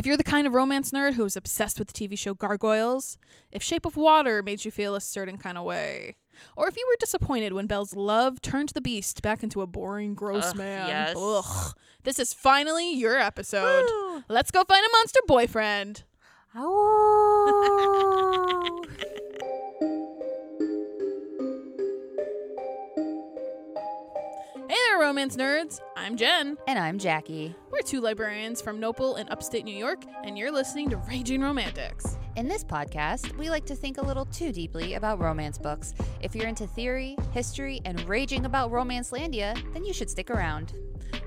If you're the kind of romance nerd who is obsessed with the TV show Gargoyles, if Shape of Water made you feel a certain kind of way, or if you were disappointed when Belle's love turned the beast back into a boring, gross Ugh, man, yes. ugh, this is finally your episode. Woo. Let's go find a monster boyfriend. Oh. romance nerds. I'm Jen. and I'm Jackie. We're two librarians from NOPL in upstate New York, and you're listening to Raging Romantics. In this podcast, we like to think a little too deeply about romance books. If you're into theory, history, and raging about Romancelandia, then you should stick around.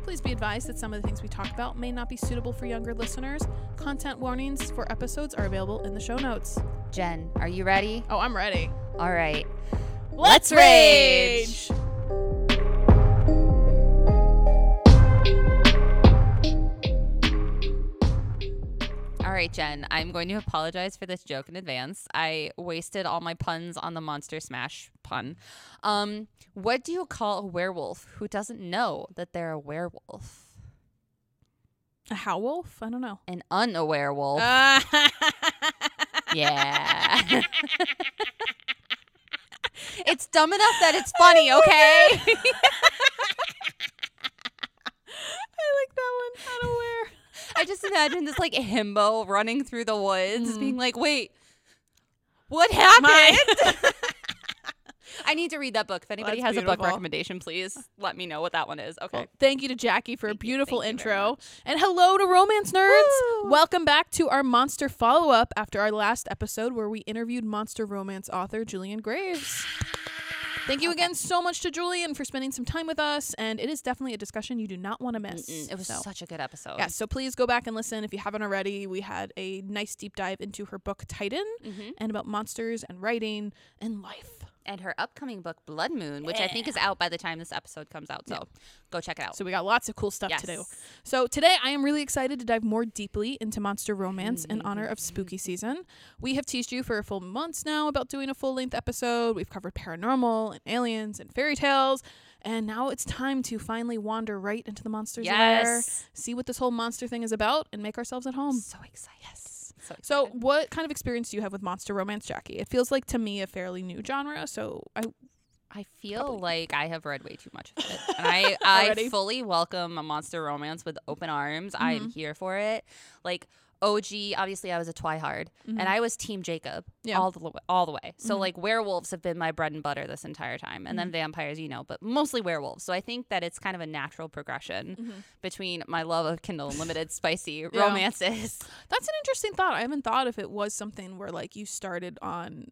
Please be advised that some of the things we talk about may not be suitable for younger listeners. Content warnings for episodes are available in the show notes. Jen, are you ready? Oh, I'm ready. All right. Let's rage! All right, Jen, I'm going to apologize for this joke in advance. I wasted all my puns on the Monster Smash pun. Um, what do you call a werewolf who doesn't know that they're a werewolf? A howlwolf? I don't know. An unaware wolf. Uh, yeah. it's dumb enough that it's funny, okay? I like that one. Unaware. I just imagine this like himbo running through the woods, Mhm. being like, "Wait, what happened?" I need to read that book. If anybody That's has a book recommendation, please let me know what that one is. Okay. Well, thank you to Jackie for a Thank you, beautiful you intro. And hello to romance nerds. Woo! Welcome back to our monster follow up after our last episode where we interviewed monster romance author Jillian Graves. Thank you again so much to Jillian for spending some time with us. And it is definitely a discussion you do not want to miss. Mm-mm, it was So, such a good episode. yeah, so please go back and listen if you haven't already. We had a nice deep dive into her book Titan hmm and about monsters and writing and life. And her upcoming book, Blood Moon, which I think is out by the time this episode comes out. So go check it out. So we got lots of cool stuff yes. to do. So today I am really excited to dive more deeply into monster romance in honor of spooky mm. season. We have teased you for a full months now about doing a full length episode. We've covered paranormal and aliens and fairy tales. And now it's time to finally wander right into the monsters lair, Yes. see what this whole monster thing is about, and make ourselves at home. So excited. Yes. So, So, what kind of experience do you have with monster romance, Jackie? It feels like to me a fairly new genre. So, I I feel like I have read way too much of it. And I, I fully welcome a monster romance with open arms. I am mm-hmm. here for it. Like OG, obviously I was a Twihard and I was team Jacob Yeah. all the all the way. So Mhm. like werewolves have been my bread and butter this entire time and then vampires, you know, but mostly werewolves. So I think that it's kind of a natural progression Mm-hmm. between my love of Kindle Unlimited spicy romances. That's an interesting thought. I haven't thought if it was something where like you started on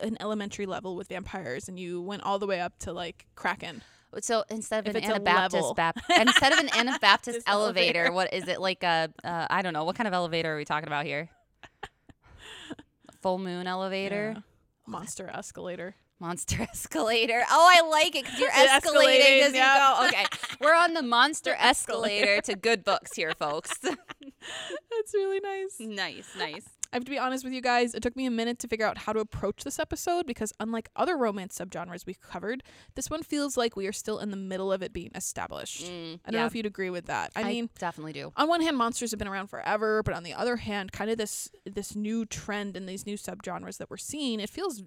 an elementary level with vampires and you went all the way up to like Kraken. So instead of If an Anabaptist bap- instead of an Anabaptist elevator, elevator. what is it like a uh, I don't know what kind of elevator are we talking about here? Full moon elevator, Yeah. Monster escalator. monster escalator. Oh, I like it because you're escalating escalating, as you go. Okay, we're on the monster escalator to good books here, folks. That's really nice. nice, nice. I have to be honest with you guys. It took me a minute to figure out how to approach this episode because, unlike other romance subgenres we've covered, this one feels like we are still in the middle of it being established. Mm, I don't yeah, know if you'd agree with that. I mean, definitely do. on one hand monsters have been around forever but on the other hand kind of this this new trend and these new subgenres that we're seeing it feels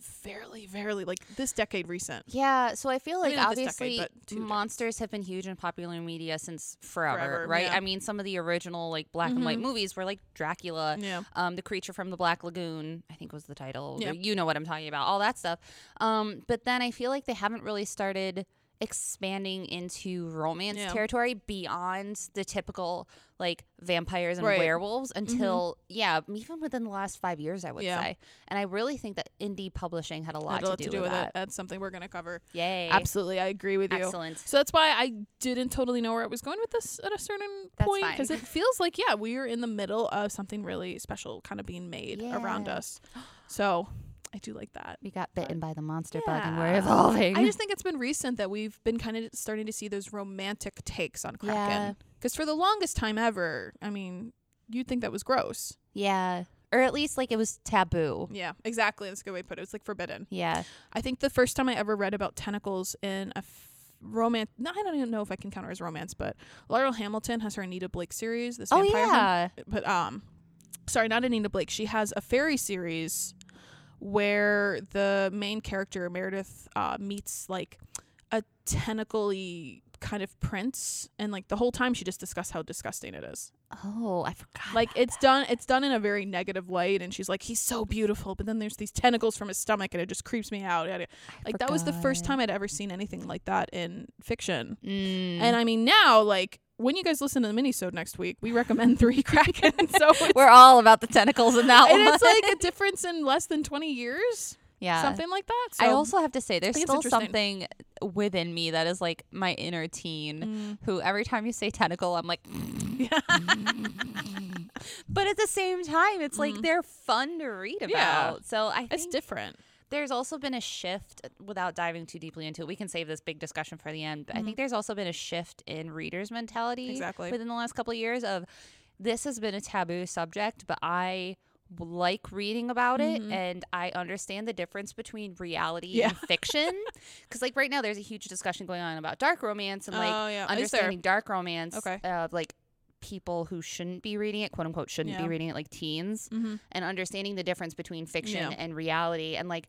fairly fairly like this decade recent Yeah, so I feel like mean, obviously decade, but two decades. monsters have been huge in popular media since forever, Forever, right? yeah. I mean, some of the original like black and white Mhm. movies were like Dracula, yeah um, the creature from the Black Lagoon, I think was the title. Yeah. You know what I'm talking about, all that stuff. Um, but then I feel like they haven't really started expanding into romance Yeah. territory beyond the typical like vampires and Right. Mm-hmm. werewolves until yeah even within the last five years i would Yeah. say. And i really think that indie publishing had a lot Had a lot to do, with it. that. That's something we're going to cover. Yay. Absolutely i agree with you. Excellent. So that's why i didn't totally know where i was going with this at a certain That's point because it feels like yeah we're in the middle of something really special kind of being made around us. So i do like that we got bitten by the monster bug and we're evolving I just think it's been recent that we've been kind of starting to see those romantic takes on Yeah. Kraken. Because for the longest time ever, I mean, you'd think that was gross. yeah or at least like it was taboo Yeah, exactly. That's a good way to put it. It's like forbidden. yeah I think the first time I ever read about tentacles in a f- romance. No, I don't even know if I can count her as romance, but Laurell Hamilton has her Anita Blake series. This Oh vampire yeah. but um sorry not anita blake she has a fairy series where the main character meredith uh, meets like a tentacly kind of prince and like the whole time she just discussed how disgusting it is Oh, I forgot. like it's done it's done in a very negative light and she's like he's so beautiful but then there's these tentacles from his stomach and it just creeps me out I like that was the first time i'd ever seen anything like that in fiction Mm. and i mean now like when you guys listen to the minisode next week we recommend three kraken so we're all about the tentacles in that and one. it's like a difference in less than 20 years yeah. something like that so I also have to say, there's still something within me that is like my inner teen, Mm. who every time you say tentacle, I'm like, but at the same time, it's like Mhm. they're fun to read about. Yeah. So I think it's different there's also been a shift without diving too deeply into it. We can save this big discussion for the end. But I think there's also been a shift in readers' mentality Mm-hmm. Exactly. within the last couple of years of this has been a taboo subject, but I like reading about it Mhm. and I understand the difference between reality Yeah. and fiction. Cuz like right now there's a huge discussion going on about dark romance and like oh yeah understanding dark romance Okay. of like people who shouldn't be reading it, quote unquote shouldn't Yeah. be reading it like teens Mhm. and understanding the difference between fiction and reality and like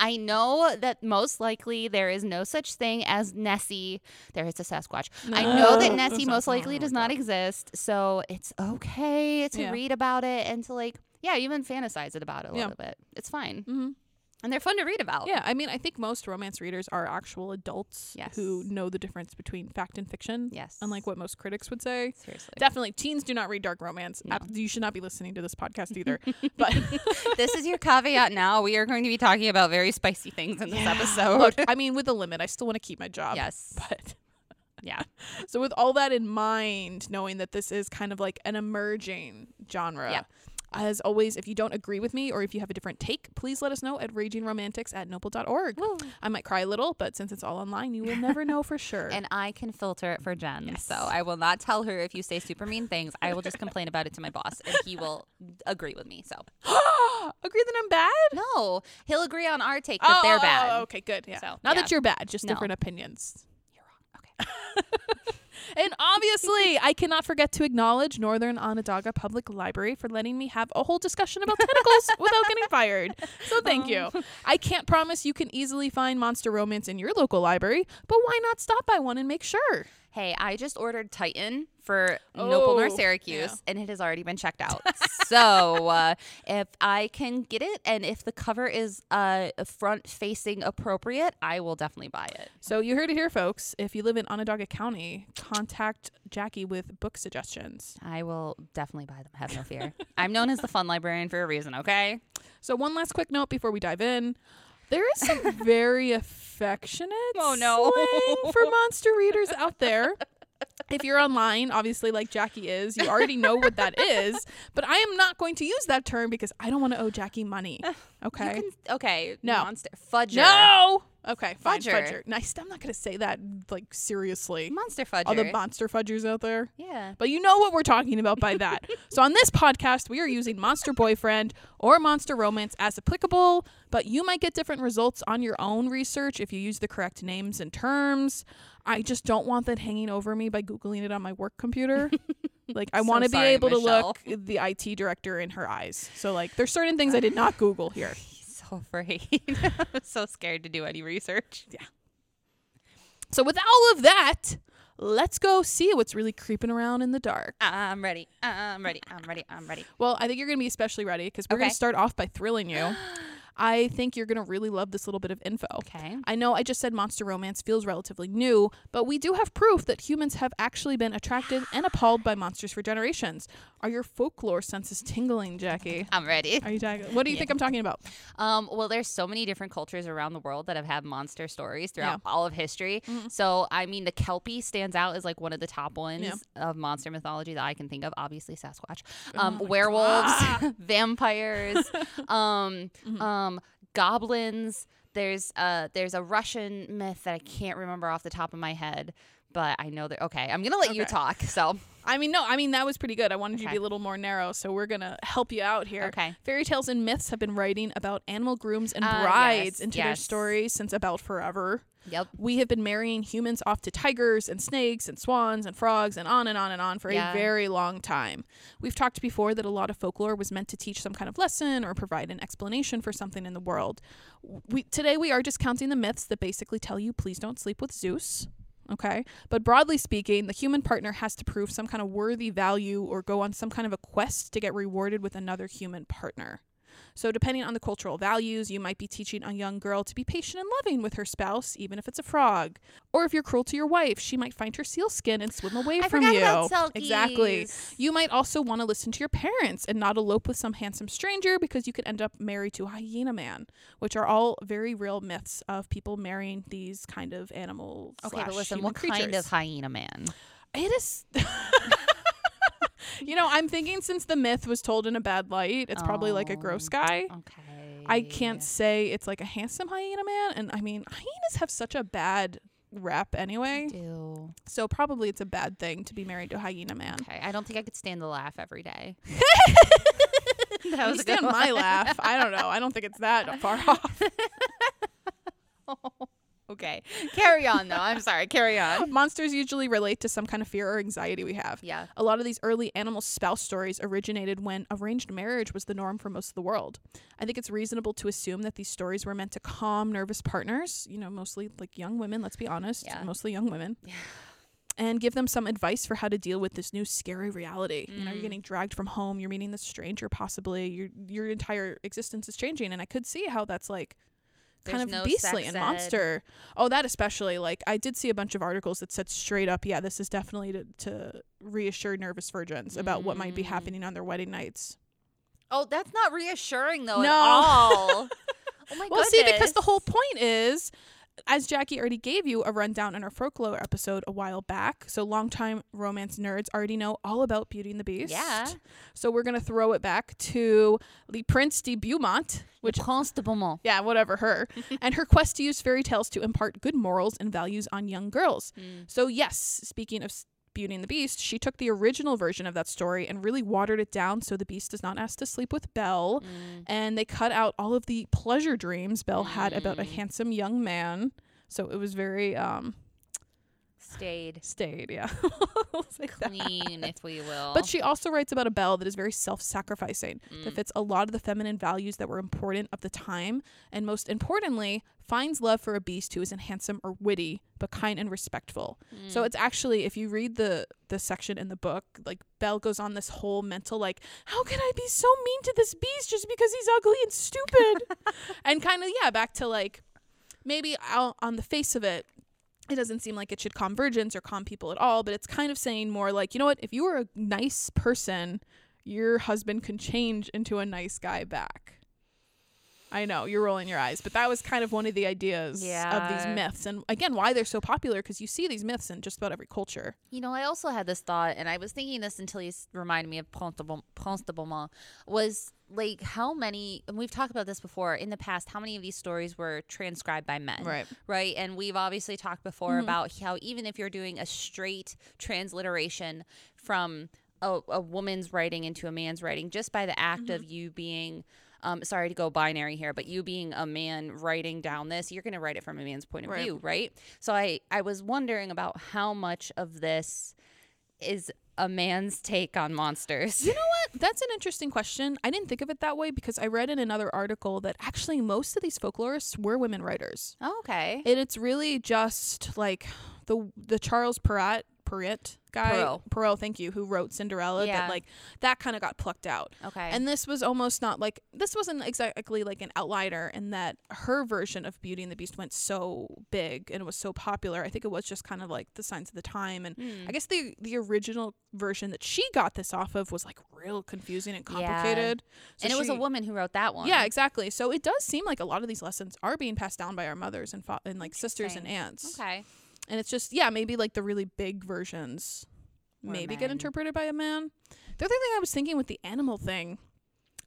I know that most likely there is no such thing as Nessie. There is a Sasquatch. I know that Nessie That's most oh likely does not exist. So it's okay to Yeah. read about it and to like, yeah, even fantasize it about it a Yeah. little bit. It's fine. Mhm. And they're fun to read about. yeah i mean i think most romance readers are actual adults who know the difference between fact and fiction Yes. unlike what most critics would say Seriously. definitely teens do not read dark romance No. You should not be listening to this podcast either but this is your caveat now. We are going to be talking about very spicy things in this Yeah. episode. Look, i mean with a limit i still want to keep my job yes. but Yeah. So with all that in mind, knowing that this is kind of like an emerging genre, Yeah. As always, if you don't agree with me or if you have a different take, please let us know at ragingromantics at nopl.org. Woo. I might cry a little, but since it's all online, you will never know for sure. And I can filter it for Jen. Yes. So I will not tell her if you say super mean things. I will just complain about it to my boss and he will agree with me. So agree that I'm bad? no, he'll agree on our take that oh, they're oh, oh, bad. oh, okay, good. Yeah. So, Not yeah. that you're bad, just No. different opinions. You're wrong. Okay. And obviously, I cannot forget to acknowledge Northern Onondaga Public Library for letting me have a whole discussion about tentacles without getting fired. So thank you. I can't promise you can easily find Monster Romance in your local library, but why not stop by one and make sure? Hey, I just ordered Titan for Noble North Oh, Syracuse, yeah. and it has already been checked out. so uh, if I can get it, and if the cover is uh, front facing appropriate, I will definitely buy it. So you heard it here, folks. If you live in Onondaga County, contact Jackie with book suggestions. I will definitely buy them. Have no fear. I'm known as the fun librarian for a reason. Okay. So one last quick note before we dive in. There is some very affectionate Oh, no. slang for monster readers out there. If you're online, obviously like Jackie is, you already know what that is. But I am not going to use that term because I don't want to owe Jackie money. Uh, okay. You can, okay. No. Monster fudger. No. Okay, fine. Fudger. Fudger. Nice. I'm not going to say that like seriously. Monster fudger. All the monster fudgers out there. yeah. But you know what we're talking about by that. so on this podcast, we are using Monster Boyfriend or Monster Romance as applicable, but you might get different results on your own research if you use the correct names and terms. I just don't want that hanging over me by Googling it on my work computer. like, I So want to be able to look the IT director in her eyes. So, like, there's certain things I did not Google here. So afraid. I'm so scared to do any research. Yeah. So, with all of that, let's go see what's really creeping around in the dark. Uh, I'm ready. Uh, I'm ready. I'm ready. I'm ready. Well, I think you're going to be especially ready because we're going to start off by thrilling you. I think you're going to really love this little bit of info. Okay. I know I just said monster romance feels relatively new, but we do have proof that humans have actually been attracted and appalled by monsters for generations. Are your folklore senses tingling, Jackie? I'm ready. Are you talking? What do you Yeah. think I'm talking about? Um, well, there's so many different cultures around the world that have had monster stories throughout Yeah. all of history. Mhm. So, I mean, the Kelpie stands out as like one of the top ones Yeah. of monster mythology that I can think of. Obviously, Sasquatch, um, Oh werewolves, vampires, um, Mhm. um, goblins. There's a there's a Russian myth that I can't remember off the top of my head, but I know that. Okay, I'm gonna let you talk. So, I mean, no, I mean, that was pretty good. I wanted you to be a little more narrow, so we're to help you out here. okay. Fairy tales and myths have been writing about animal grooms and Ah, brides yes, into their stories since about forever. Yep. We have been marrying humans off to tigers and snakes and swans and frogs and on and on and on for Yeah. a very long time. We've talked before that a lot of folklore was meant to teach some kind of lesson or provide an explanation for something in the world. We today we are discounting the myths that basically tell you please don't sleep with Zeus. Okay. But broadly speaking, the human partner has to prove some kind of worthy value or go on some kind of a quest to get rewarded with another human partner. So, depending on the cultural values, you might be teaching a young girl to be patient and loving with her spouse, even if it's a frog. Or if you're cruel to your wife, she might find her seal skin and swim away I from you. Exactly. You might also want to listen to your parents and not elope with some handsome stranger because you could end up married to a hyena man, which are all very real myths of people marrying these kind of animals. Okay, but listen, what kind creatures. of hyena man? It is. you know, I'm thinking since the myth was told in a bad light, it's probably like a Oh. gross guy. Okay. I can't say it's like a handsome hyena man. And I mean, hyenas have such a bad rep anyway. do. So probably it's a bad thing to be married to a hyena man. Okay, I don't think I could stand the laugh every day. That was a good stand my laugh. I don't know. I don't think it's that far off. Okay, carry on though. I'm sorry. Carry on. Monsters usually relate to some kind of fear or anxiety we have. Yeah. A lot of these early animal spouse stories originated when arranged marriage was the norm for most of the world. I think it's reasonable to assume that these stories were meant to calm nervous partners, you know, mostly like young women, let's be honest, Yeah. mostly young women. Yeah. And give them some advice for how to deal with this new scary reality. You know, you're Mm. getting dragged from home, you're meeting this stranger possibly, your your entire existence is changing and I could see how that's like kind There's of no beastly and ed. monster. Oh, that especially. Like I did see a bunch of articles that said straight up, yeah, this is definitely to, to reassure nervous virgins about what might be Mm. happening on their wedding nights. Oh, that's not reassuring though No. at all. oh my Well, see, because the whole point is, as Jackie already gave you a rundown in our folklore episode a while back, so longtime romance nerds already know all about Beauty and the Beast. Yeah. So we're gonna throw it back to the Prince de Beaumont, which Prince de Beaumont. yeah, whatever her, and her quest to use fairy tales to impart good morals and values on young girls. Mm. So, yes, speaking of Beauty and the Beast, she took the original version of that story and really watered it down so the Beast does not ask to sleep with Belle. Mm. And they cut out all of the pleasure dreams Belle had about a Mm. handsome young man. So it was very um Stayed Stayed, yeah. We'll say that. clean, if we will. But she also writes about a Belle that is very self sacrificing, that Mm. fits a lot of the feminine values that were important of the time, and most importantly, finds love for a beast who isn't handsome or witty, but kind and respectful. So Mm. it's actually, if you read the the section in the book, like Belle goes on this whole mental like, how can I be so mean to this beast just because he's ugly and stupid? and kind of yeah, back to like maybe out on the face of it, it doesn't seem like it should calm virgins or calm people at all, but it's kind of saying more like, you know what, if you were a nice person, your husband can change into a nice guy back. I know you're rolling your eyes, but that was kind of one of the ideas of these myths, and again, why they're so popular because you see these myths in just about every culture. You know, I also had this thought, and I was thinking this until you reminded me of Prince de Beaumont, was like how many, and we've talked about this before in the past, how many of these stories were transcribed by men? Right. Right. And we've obviously talked before Mhm. about how even if you're doing a straight transliteration from a, a woman's writing into a man's writing, just by the act of you being, um, sorry to go binary here, but you being a man writing down this, you're going to write it from a man's point of Right. view, right? So I, I was wondering about how much of this is a man's take on monsters. You know what? That's an interesting question. I didn't think of it that way because I read in another article that actually most of these folklorists were women writers. Oh, okay. And it's really just like the the Charles Perrault Perrott guy Perrault. Perrault, thank you, who wrote Cinderella Yeah. that like that kind of got plucked out. Okay. And this was almost not like this wasn't exactly like an outlier in that her version of Beauty and the Beast went so big and it was so popular. I think it was just kind of like the signs of the time and Hmm. I guess the the original version that she got this off of was like real confusing and Yeah. complicated. So and it was a woman who wrote that one. Yeah, exactly. So it does seem like a lot of these lessons are being passed down by our mothers and fa- and like sisters and aunts. Okay. And it's just yeah, maybe like the really big versions Were maybe get interpreted by a man. The other thing I was thinking with the animal thing,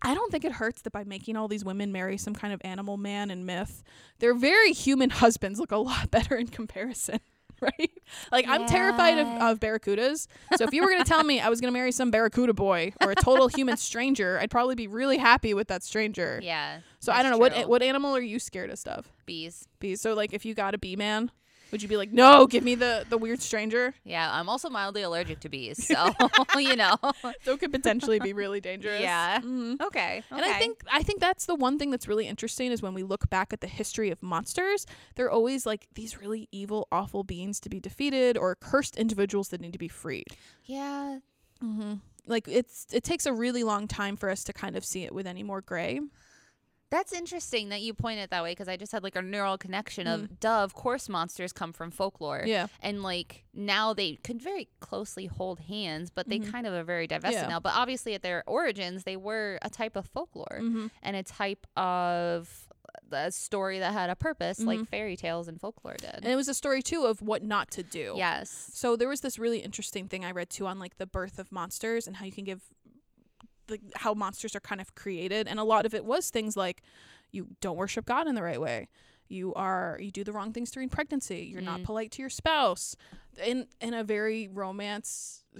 I don't think it hurts that by making all these women marry some kind of animal man in myth, their very human husbands look a lot better in comparison. right? Like I'm terrified of, of barracudas. So if you were gonna tell me I was gonna marry some barracuda boy or a total human stranger, I'd probably be really happy with that stranger. Yeah. so I don't know true. what what animal are you scared of? stuff? bees. Bees. So like if you got a bee man, would you be like, no, give me the the weird stranger? Yeah, I'm also mildly allergic to bees, so you know. So it could potentially be really dangerous. Yeah. Mhm. Okay. And I think I think that's the one thing that's really interesting is when we look back at the history of monsters, they're always like these really evil, awful beings to be defeated or cursed individuals that need to be freed. yeah, Mm-hmm. Like it's it takes a really long time for us to kind of see it with any more gray. That's interesting that you point it that way because I just had like a neural connection of mm. duh, of course monsters come from folklore. Yeah. And like now they could very closely hold hands, but they mm-hmm. kind of are very divested Yeah. now. But obviously at their origins, they were a type of folklore Mm-hmm. and a type of a story that had a purpose, like mm-hmm. fairy tales and folklore did. And it was a story too of what not to do. yes. So there was this really interesting thing I read too on like the birth of monsters and how you can give like how monsters are kind of created and a lot of it was things like you don't worship God in the right way. You are you do the wrong things during pregnancy. You're not Mm. polite to your spouse. In in a very romance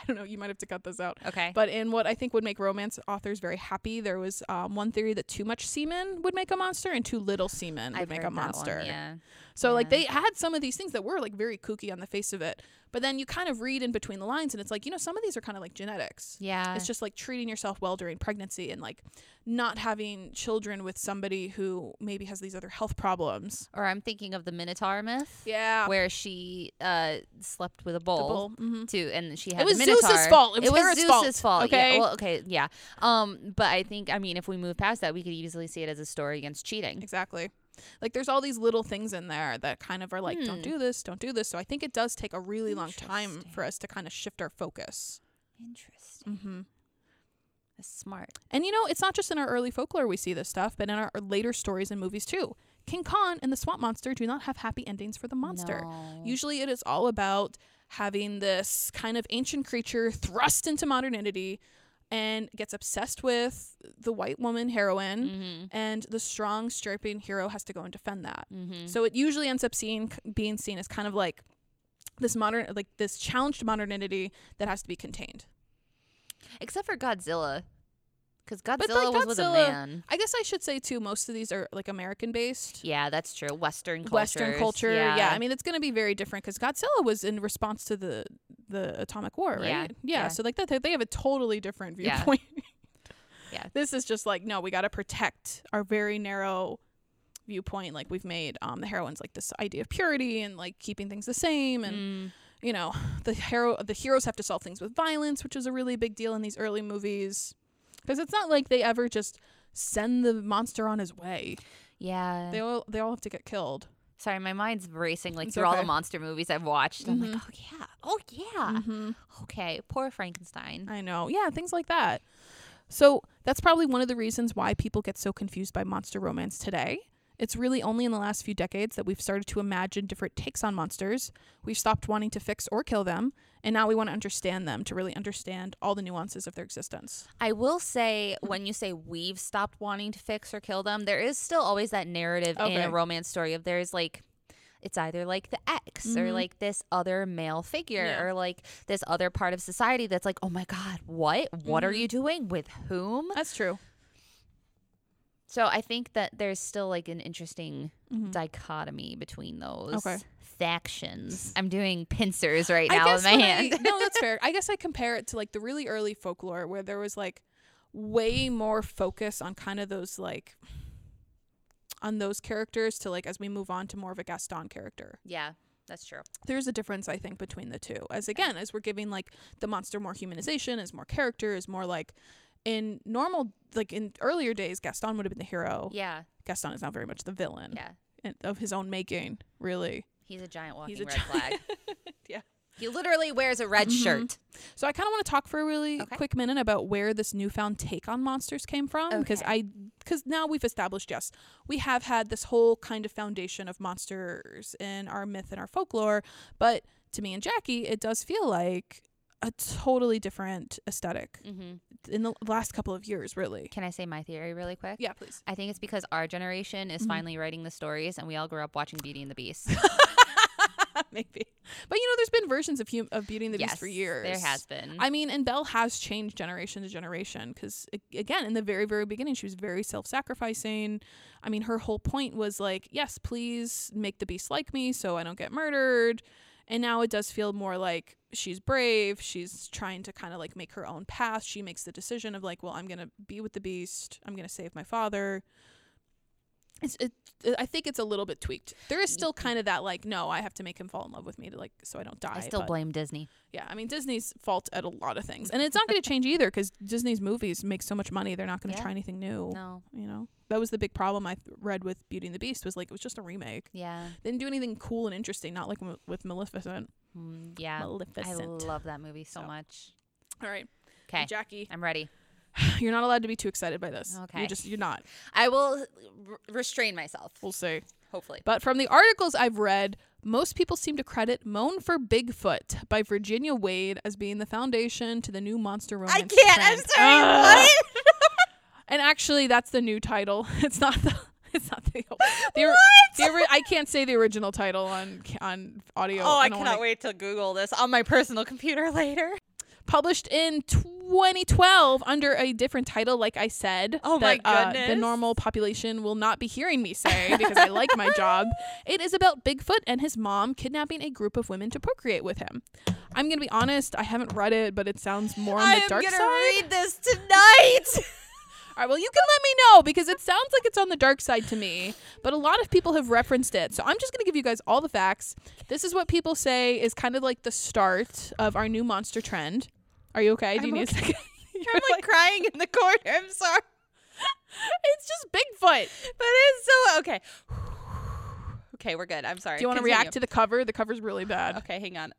I don't know, you might have to cut this out. Okay. But in what I think would make romance authors very happy, there was um, one theory that too much semen would make a monster and too little semen would I've make a that one, monster. Yeah. So like they had some of these things that were like very kooky on the face of it. But then you kind of read in between the lines and it's like, you know, some of these are kind of like genetics. Yeah. It's just like treating yourself well during pregnancy and like not having children with somebody who maybe has these other health problems. or I'm thinking of the Minotaur myth. Yeah. Where she uh, slept with a bull, hmm too, and she had a Minotaur. It was. Zeus's fault. It was Hera's Zeus's fault, fault. okay? Yeah. Well, okay. Yeah. Um. But I think I mean if we move past that, we could easily see it as a story against cheating. Exactly. Like there's all these little things in there that kind of are like, Hmm. don't do this, don't do this. So I think it does take a really long time for us to kind of shift our focus. Interesting. Mm-hmm. That's smart. And you know, it's not just in our early folklore we see this stuff, but in our later stories and movies too. King Kong and the Swamp Monster do not have happy endings for the monster. No. Usually it is all about having this kind of ancient creature thrust into modernity and gets obsessed with the white woman heroine Mm-hmm. and the strong striping hero has to go and defend that. Mm-hmm. So it usually ends up seeing being seen as kind of like this modern like this challenged modernity that has to be contained. Except for Godzilla, because like, Godzilla was with a man. I guess I should say too most of these are like American based. Yeah, that's true. Western culture. Western culture. Yeah. I mean it's going to be very different cuz Godzilla was in response to the the atomic war, right? Yeah, yeah. so like that they have a totally different Yeah. viewpoint. Yeah. This is just like no, we got to protect our very narrow viewpoint like we've made um the heroines like this idea of purity and like keeping things the same and Mm, you know the hero the heroes have to solve things with violence which is a really big deal in these early movies because it's not like they ever just send the monster on his way yeah. they all they all have to get killed Sorry, my mind's racing like It's through all the monster movies I've watched. I'm like, Mhm. oh yeah, oh yeah. mm-hmm. Okay, poor Frankenstein. i know yeah things like that so that's probably one of the reasons why people get so confused by monster romance today it's really only in the last few decades that we've started to imagine different takes on monsters. We've stopped wanting to fix or kill them, and now we want to understand them to really understand all the nuances of their existence. I will say, when you say we've stopped wanting to fix or kill them, there is still always that narrative in a romance story of there's like, it's either like the ex or Mhm. like this other male figure Yeah. or like this other part of society that's like, oh my God, what? What are Mhm. you doing? With whom? That's true. So I think that there's still like an interesting Mhm. dichotomy between those Okay. factions. I'm doing pincers right now with my when I- hand. no, that's fair. I guess I compare it to like the really early folklore where there was like way more focus on kind of those like on those characters to like as we move on to more of a Gaston character. yeah, that's true. There's a difference I think between the two. As again, as we're giving like the monster more humanization, is more character, is more like in normal like in earlier days Gaston would have been the hero. Yeah, Gaston is now very much the villain yeah. and- of his own making, really. He's a giant walking He's a red gi- flag. Yeah. He literally wears a red Mhm. shirt. So I kind of want to talk for a really Okay. quick minute about where this newfound take on monsters came from because Okay. I because now we've established yes we have had this whole kind of foundation of monsters in our myth and our folklore, but to me and Jackie it does feel like a totally different aesthetic hmm in the last couple of years, really. Can I say my theory really quick? Yeah, please. I think it's because our generation is Mhm. finally writing the stories, and we all grew up watching Beauty and the Beast. Maybe. But you know, there's been versions of hum- of Beauty and the yes, Beast for years. There has been. I mean, and Belle has changed generation to generation because, again, in the very, very beginning, she was very self sacrificing. I mean, her whole point was like, yes, please make the beast like me so I don't get murdered. And now it does feel more like she's brave. She's trying to kind of like make her own path. She makes the decision of like, well, I'm going to be with the beast, I'm going to save my father it's it, I think it's a little bit tweaked. There is still kind of that like no, I have to make him fall in love with me to like so I don't die. I still but- blame Disney. Yeah, I mean Disney's fault at a lot of things, and it's not going to change either because Disney's movies make so much money. They're not going to Yeah. try anything new. No. You know that was the big problem I th- read with Beauty and the Beast was like it was just a remake. Yeah. They didn't do anything cool and interesting. Not like m- with Maleficent. Mm, yeah. I love that movie so So. much. All right, Okay. Jackie, I'm ready. you're not allowed to be too excited by this. Okay. you're just you're not. I will r- restrain myself. We'll see. Hopefully. But from the articles I've read, most people seem to credit Moan for Bigfoot by Virginia Wade as being the foundation to the new monster romance. I can't. I'm sorry. Ugh. What? And actually, that's the new title. It's not the. It's not the. the, What? the I can't say the original title on on audio. Oh, I don't cannot wanna- wait to Google this on my personal computer later. Published in 2012 under a different title, like I said. Oh my that, uh, the normal population will not be hearing me say because I like my job. It is about Bigfoot and his mom kidnapping a group of women to procreate with him. I'm gonna be honest. I haven't read it, but it sounds more on the dark side. I'm gonna read this tonight. All right, well, you can let me know because it sounds like it's on the dark side to me, but a lot of people have referenced it. So I'm just going to give you guys all the facts. This is what people say is kind of like the start of our new monster trend. Are you okay? Do you I'm need a second? You're I'm like crying in the corner. I'm sorry, it's just Bigfoot. but it's so okay. Okay, we're good. I'm sorry. Do you want to react to the cover? The cover's really bad. Okay, hang on.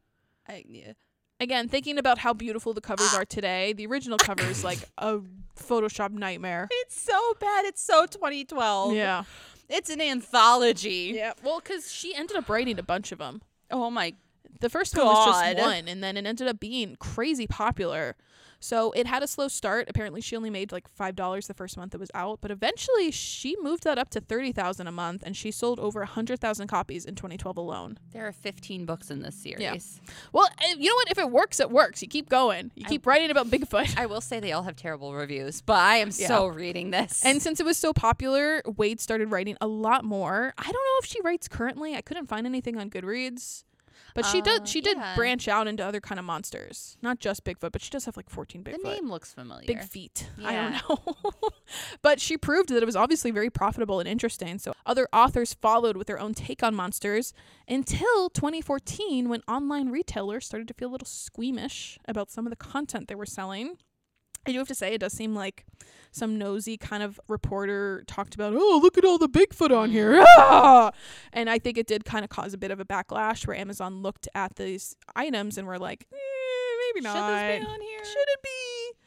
I, yeah. Again, thinking about how beautiful the covers are today, the original cover is like a Photoshop nightmare. It's so bad. It's so 2012. Yeah. It's an anthology. Yeah. Well, because she ended up writing a bunch of them. Oh my. The first one was just one, and then it ended up being crazy popular. So it had a slow start. Apparently, she only made like five dollars the first month it was out, but eventually she moved that up to thirty thousand a month, and she sold over hundred thousand copies in 2012 alone. There are 15 books in this series. Yeah. Well, eh, you know what? If it works, it works. You keep going. You keep writing about Bigfoot. I will say they all have terrible reviews, but I am so reading this. And since it was so popular, Wade started writing a lot more. I don't know if she writes currently. I couldn't find anything on Goodreads. But she Uh, did she did yeah. branch out into other kind of monsters. Not just Bigfoot, but she does have like 14 Bigfoot. the name looks familiar. Big feet. I Yeah. don't know. but she proved that it was obviously very profitable and interesting. So other authors followed with their own take on monsters until 2014 when online retailers started to feel a little squeamish about some of the content they were selling. I do have to say, it does seem like some nosy kind of reporter talked about, oh, look at all the Bigfoot on here. Ah! And I think it did kind of cause a bit of a backlash where Amazon looked at these items and were like, eh, maybe not. Should this be on here? Should it be?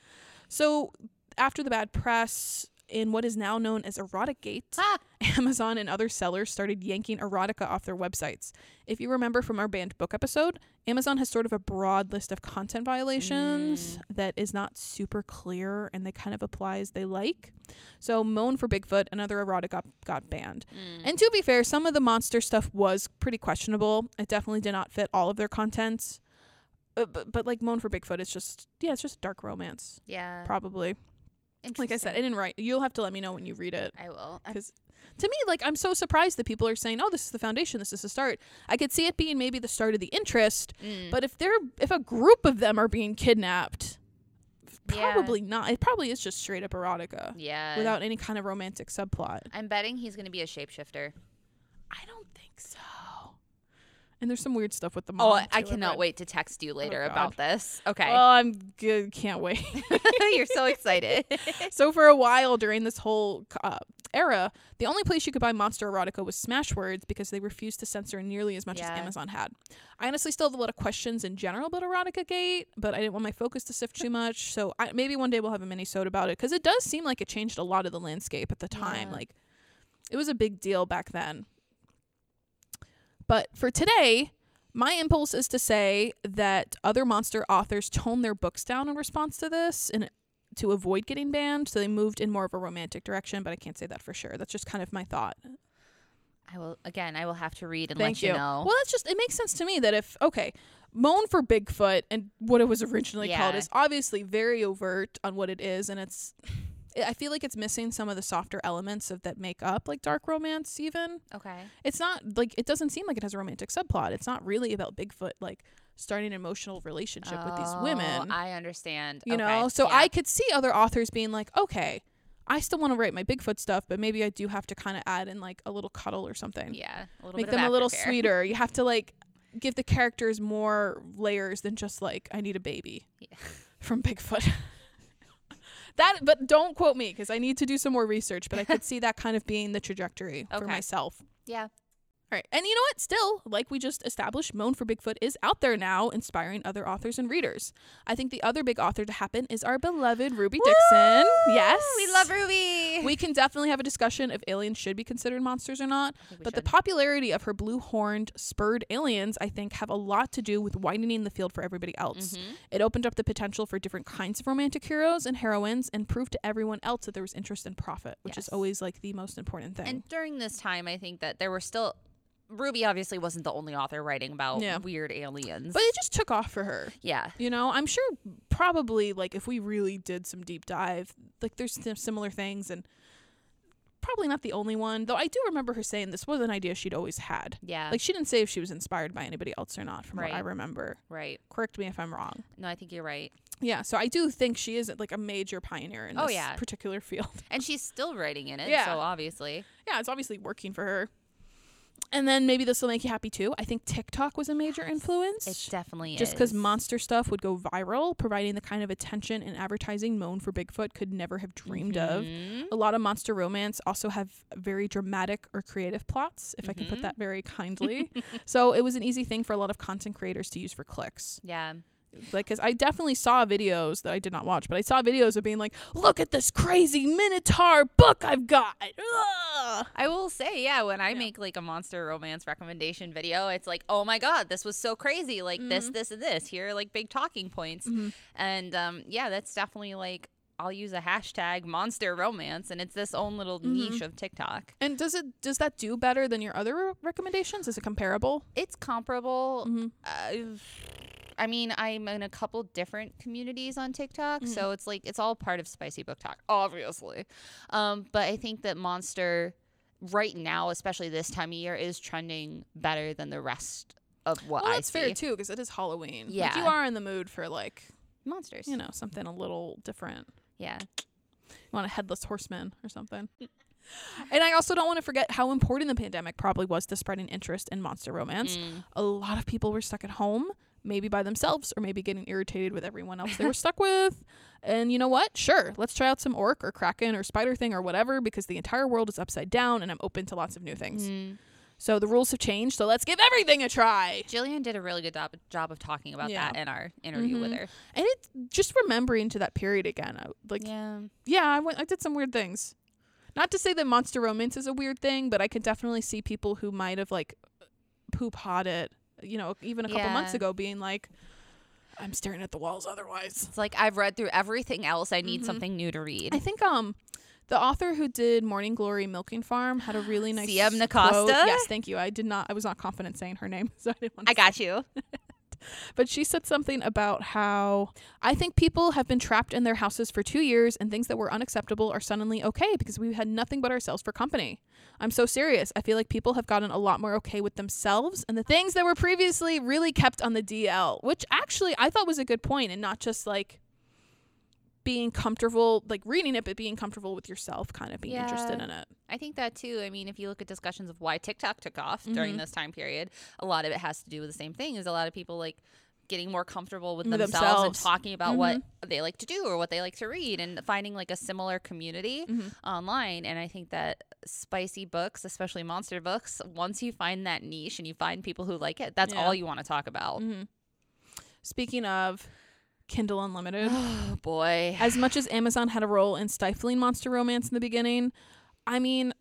So after the bad press in what is now known as Eroticgate, Ah, Amazon and other sellers started yanking erotica off their websites. If you remember from our banned book episode, Amazon has sort of a broad list of content violations that is not super clear and they kind of apply as they like. So Moan for Bigfoot and other erotica got, got banned. mm. And to be fair, some of the monster stuff was pretty questionable. It definitely did not fit all of their contents. Uh, but, but like Moan for Bigfoot, it's just yeah, it's just dark romance, yeah. probably. Like I said, I didn't write. You'll have to let me know when you read it. I will. Because to me, like I'm so surprised that people are saying, "Oh, this is the foundation. This is the start." I could see it being maybe the start of the interest, mm. but if they're if a group of them are being kidnapped, Yeah. probably not. It probably is just straight up erotica yeah. without any kind of romantic subplot. I'm betting he's going to be a shapeshifter. I don't think so. And there's some weird stuff with the Oh, mom. I- I cannot wait to text you later God. about this. Okay. Oh, I'm good. Can't wait. You're so excited. so for a while during this whole uh, era, the only place you could buy monster erotica was Smashwords because they refused to censor nearly as much Yeah. as Amazon had. I honestly still have a lot of questions in general about Erotica Gate, but I didn't want my focus to sift too much. So I, maybe one day we'll have a mini sode about it because it does seem like it changed a lot of the landscape at the time. Yeah. Like it was a big deal back then. But for today, my impulse is to say that other monster authors toned their books down in response to this and to avoid getting banned. So they moved in more of a romantic direction, but I can't say that for sure. That's just kind of my thought. I will again. I will have to read and Thank let you, you. know. Well, that's just it makes sense to me that if okay, moan for Bigfoot and what it was originally called is obviously very overt on what it is, and it's. I feel like it's missing some of the softer elements of that make up like dark romance. Even okay. it's not like it doesn't seem like it has a romantic subplot. It's not really about Bigfoot like starting an emotional relationship with these Oh, women. I understand. you Okay, know, so yeah. I could see other authors being like, okay, I still want to write my Bigfoot stuff, but maybe I do have to kind of add in like a little cuddle or something yeah a little make them a little sweeter. You have to like give the characters more layers than just like I need a baby Yeah. from Bigfoot. that, but don't quote me because I need to do some more research. But I could see that kind of being the trajectory for myself. Yeah. All right, and you know what? Still, like we just established, Moan for Bigfoot is out there now, inspiring other authors and readers. I think the other big author to happen is our beloved Ruby Dixon. Yes, we love Ruby. We can definitely have a discussion if aliens should be considered monsters or not. I think we But the popularity of her blue horned, spurred aliens, I think, have a lot to do with widening the field for everybody else. Mhm. It opened up the potential for different kinds of romantic heroes and heroines and proved to everyone else that there was interest in profit, which is always like the most important thing. And during this time, I think that there were still. Ruby obviously wasn't the only author writing about Yeah. weird aliens. but it just took off for her. yeah. You know, I'm sure probably like if we really did some deep dive, like there's sim- similar things and probably not the only one. Though I do remember her saying this was an idea she'd always had. Yeah. Like she didn't say if she was inspired by anybody else or not from what I remember. right. Correct me if I'm wrong. No, I think you're right. Yeah, so I do think she is like a major pioneer in Oh, this yeah. particular field. And she's still writing in it. Yeah. So obviously. yeah, it's obviously working for her. And then maybe this will make you happy too. I think TikTok was a major influence. It definitely just because monster stuff would go viral, providing the kind of attention and advertising Moan for Bigfoot could never have dreamed of. Mhm. A lot of monster romance also have very dramatic or creative plots, if I can put that very kindly. so it was an easy thing for a lot of content creators to use for clicks. Yeah. Like, cause I definitely saw videos that I did not watch, but I saw videos of being like, "Look at this crazy Minotaur book I've got." Ugh. I will say, yeah, when I Yeah. make like a monster romance recommendation video, it's like, oh my god, this was so crazy. Like this, Mhm. this, and this. Here are like big talking points. And um, yeah, that's definitely like I'll use a hashtag monster romance, and it's this own little Mhm. niche of TikTok. And does it does that do better than your other re- recommendations? Is it comparable? It's comparable. Mm-hmm. Uh, I mean, I'm in a couple different communities on TikTok, so Mm-hmm. it's like it's all part of Spicy Book Talk, obviously. Um, but I think that Monster right now, especially this time of year, is trending better than the rest of what Well, I that's see. fair too, because it is Halloween. like, Yeah. you are in the mood for like Monsters, you know something a little different. yeah, You want a headless horseman or something. and I also don't want to forget how important the pandemic probably was to spreading interest in monster romance. Mm. a lot of people were stuck at home, maybe by themselves, or maybe getting irritated with everyone else they were stuck with. And you know what? Sure, let's try out some orc or kraken or spider thing or whatever because the entire world is upside down and I'm open to lots of new things. Mm. So the rules have changed, so let's give everything a try. Jillian did a really good job, job of talking about Yeah. that in our interview with Mhm. her. And it's just remembering to that period again. I, like, yeah, Yeah, I went, I did some weird things. Not to say that monster romance is a weird thing, but I could definitely see people who might have like poop hot it, you know, even a couple months ago being like, I'm staring at the walls otherwise. it's like I've read through everything else. I need Mhm. something new to read. I think um the author who did Morning Glory Milking Farm had a really nice CM quote. Nascosta? Yes, thank you. I did not I was not confident saying her name, so I didn't want to I got you. But she said something about how I think people have been trapped in their houses for 2 years and things that were unacceptable are suddenly okay because we've had nothing but ourselves for company. I'm so serious. I feel like people have gotten a lot more okay with themselves and the things that were previously really kept on the DL, which actually I thought was a good point and not just like being comfortable like reading it but being comfortable with yourself kind of being interested in it. I think that too. I mean, if you look at discussions of why TikTok took off during Mhm. this time period, a lot of it has to do with the same thing. Is a lot of people like getting more comfortable with themselves, themselves. and talking about what they like to do or what they like to read, and finding like a similar community Mhm. online. And I think that spicy books, especially monster books, once you find that niche and you find people who like it, that's Yeah. all you want to talk about. Mhm. Speaking of Kindle Unlimited, Oh boy. as much as Amazon had a role in stifling monster romance in the beginning, I mean,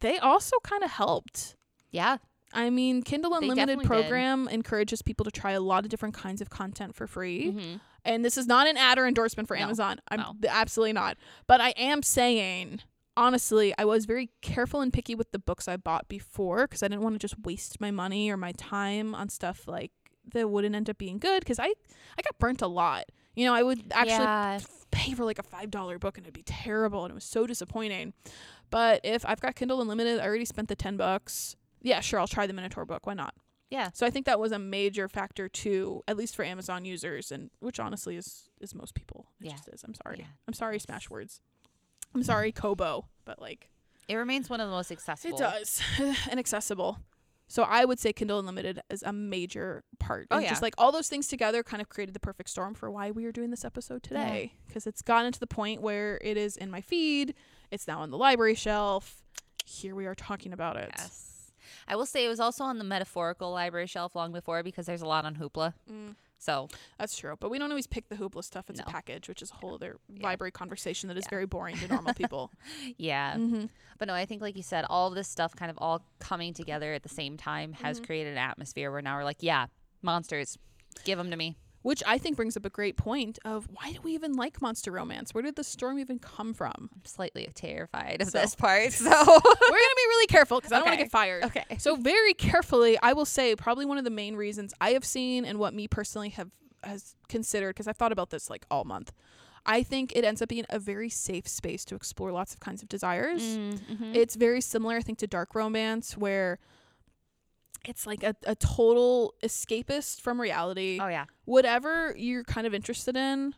they also kind of helped. yeah. I mean, Kindle Unlimited definitely did. program encourages people to try a lot of different kinds of content for free. hmm And this is not an ad or endorsement for No, Amazon. I'm no. absolutely not. But I am saying honestly, I was very careful and picky with the books I bought before because I didn't want to just waste my money or my time on stuff like that wouldn't end up being good because I I got burnt a lot. You know, I would actually yeah. pay for like a five dollar book and it'd be terrible and it was so disappointing. But if I've got Kindle Unlimited, I already spent the ten bucks. Yeah, sure, I'll try the Minotaur book. Why not? Yeah. So I think that was a major factor too, at least for Amazon users, and which honestly is is most people. It Yeah. just is. I'm sorry. Yeah. I'm sorry, Smashwords. I'm sorry, Kobo, but like It remains one of the most accessible. it does and accessible. So I would say Kindle Unlimited is a major part. Oh, And yeah. Just like all those things together kind of created the perfect storm for why we are doing this episode today. Because it's gotten to the point where it is in my feed. It's now on the library shelf. Here we are talking about it. Yes. I will say it was also on the metaphorical library shelf long before because there's a lot on Hoopla. Mm, So that's true. But we don't always pick the Hoopla stuff. It's a package, which is a whole other Yeah. library conversation that is Yeah. very boring to normal people. yeah. mm-hmm. But no, I think like you said, all this stuff kind of all coming together at the same time has Mhm. created an atmosphere where now we're like, yeah, monsters, give them to me. Which I think brings up a great point of why do we even like monster romance? Where did the storm even come from? I'm slightly terrified of So- this part. So We're going to be really careful because I don't want to get fired. okay. So very carefully, I will say probably one of the main reasons I have seen and what me personally have has considered because I've thought about this like all month. I think it ends up being a very safe space to explore lots of kinds of desires. Mm-hmm. It's very similar, I think, to dark romance where it's like a, a total escapist from reality. oh yeah. Whatever you're kind of interested in,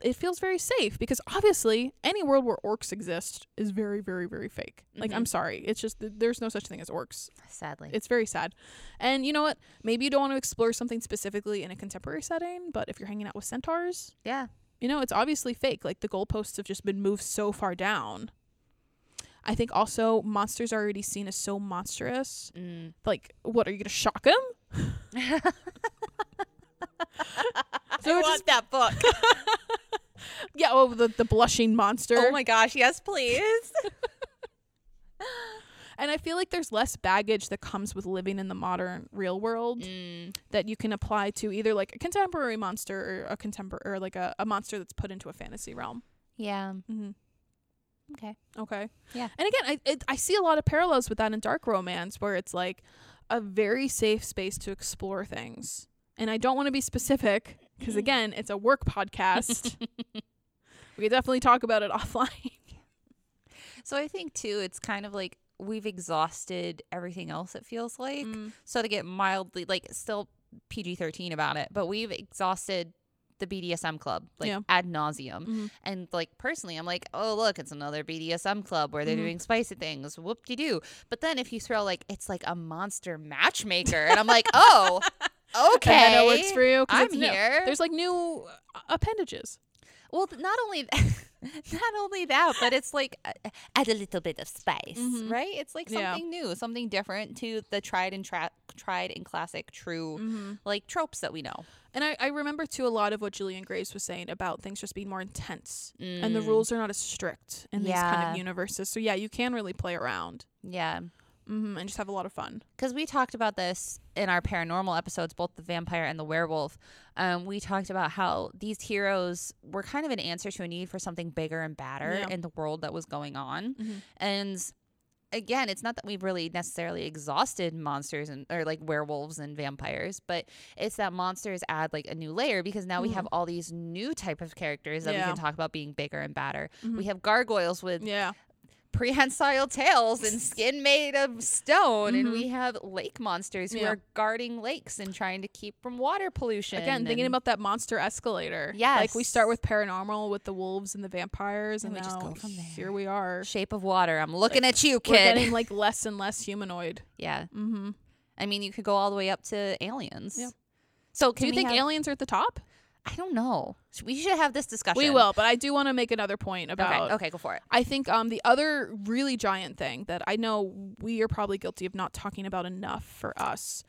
it feels very safe because obviously any world where orcs exist is very, very, very fake. Like, I'm Mhm. sorry. It's just, th- there's no such thing as orcs. Sadly. It's very sad. And you know what? Maybe you don't want to explore something specifically in a contemporary setting, but if you're hanging out with centaurs, yeah. you know, it's obviously fake. Like the goalposts have just been moved so far down. I think also monsters are already seen as so monstrous. Mm. Like, what are you gonna shock them? So I want just- that book. Yeah, oh, the the blushing monster. oh my gosh, yes, please. and I feel like there's less baggage that comes with living in the modern real world mm. that you can apply to either like a contemporary monster or a contemporary or like a, a monster that's put into a fantasy realm. Yeah. Mm-hmm. Okay. Okay. Yeah. And again, I it, I see a lot of parallels with that in dark romance, where it's like a very safe space to explore things. And I don't want to be specific because again, it's a work podcast. we could definitely talk about it offline. So I think too, it's kind of like we've exhausted everything else. It feels like Mm. so to get mildly like still PG thirteen about it, but we've exhausted the BDSM club like Yeah. ad nauseum. Mhm. And like personally, I'm like, oh look, it's another BDSM club where they're Mhm. doing spicy things. Whoop de doo. But then if you throw like it's like a monster matchmaker, and I'm like, oh, okay, that works for you. I'm it's new. here. There's like new uh, appendages. Well, not only not only that, but it's like uh, add a little bit of spice, Mhm. right? It's like Yeah. something new, something different to the tried and tra- tried and classic true Mm-hmm. like tropes that we know. And I, I remember too a lot of what Jillian Graves was saying about things just being more intense. And the Mm, rules are not as strict in these kind of universes. So yeah, you can really play around yeah, hmm and just have a lot of fun. because we talked about this in our paranormal episodes, both the vampire and the werewolf. Um, we talked about how these heroes were kind of an answer to a need for something bigger and badder Yeah. in the world that was going on. Mhm. And again, it's not that we've really necessarily exhausted monsters and or like werewolves and vampires, but it's that monsters add like a new layer because now we have all these new type of characters that we Mm-hmm. Can talk about being bigger and badder. Mhm. We have gargoyles with Yeah. Prehensile tails and skin made of stone, and Mhm. we have lake monsters who Yeah. are guarding lakes and trying to keep from water pollution. Again, thinking about that monster escalator. yeah Like we start with paranormal with the wolves and the vampires, And and, we just go from there. here we are. shape of water. I'm looking at you, kid We're getting like less and less humanoid. yeah, Mm-hmm. I mean, you could go all the way up to aliens. Yeah. So Do can you think have- aliens are at the top? I don't know. We should have this discussion. We will, but I do want to make another point about. Okay. Okay. Go for it. I think um the other really giant thing that I know we are probably guilty of not talking about enough for us.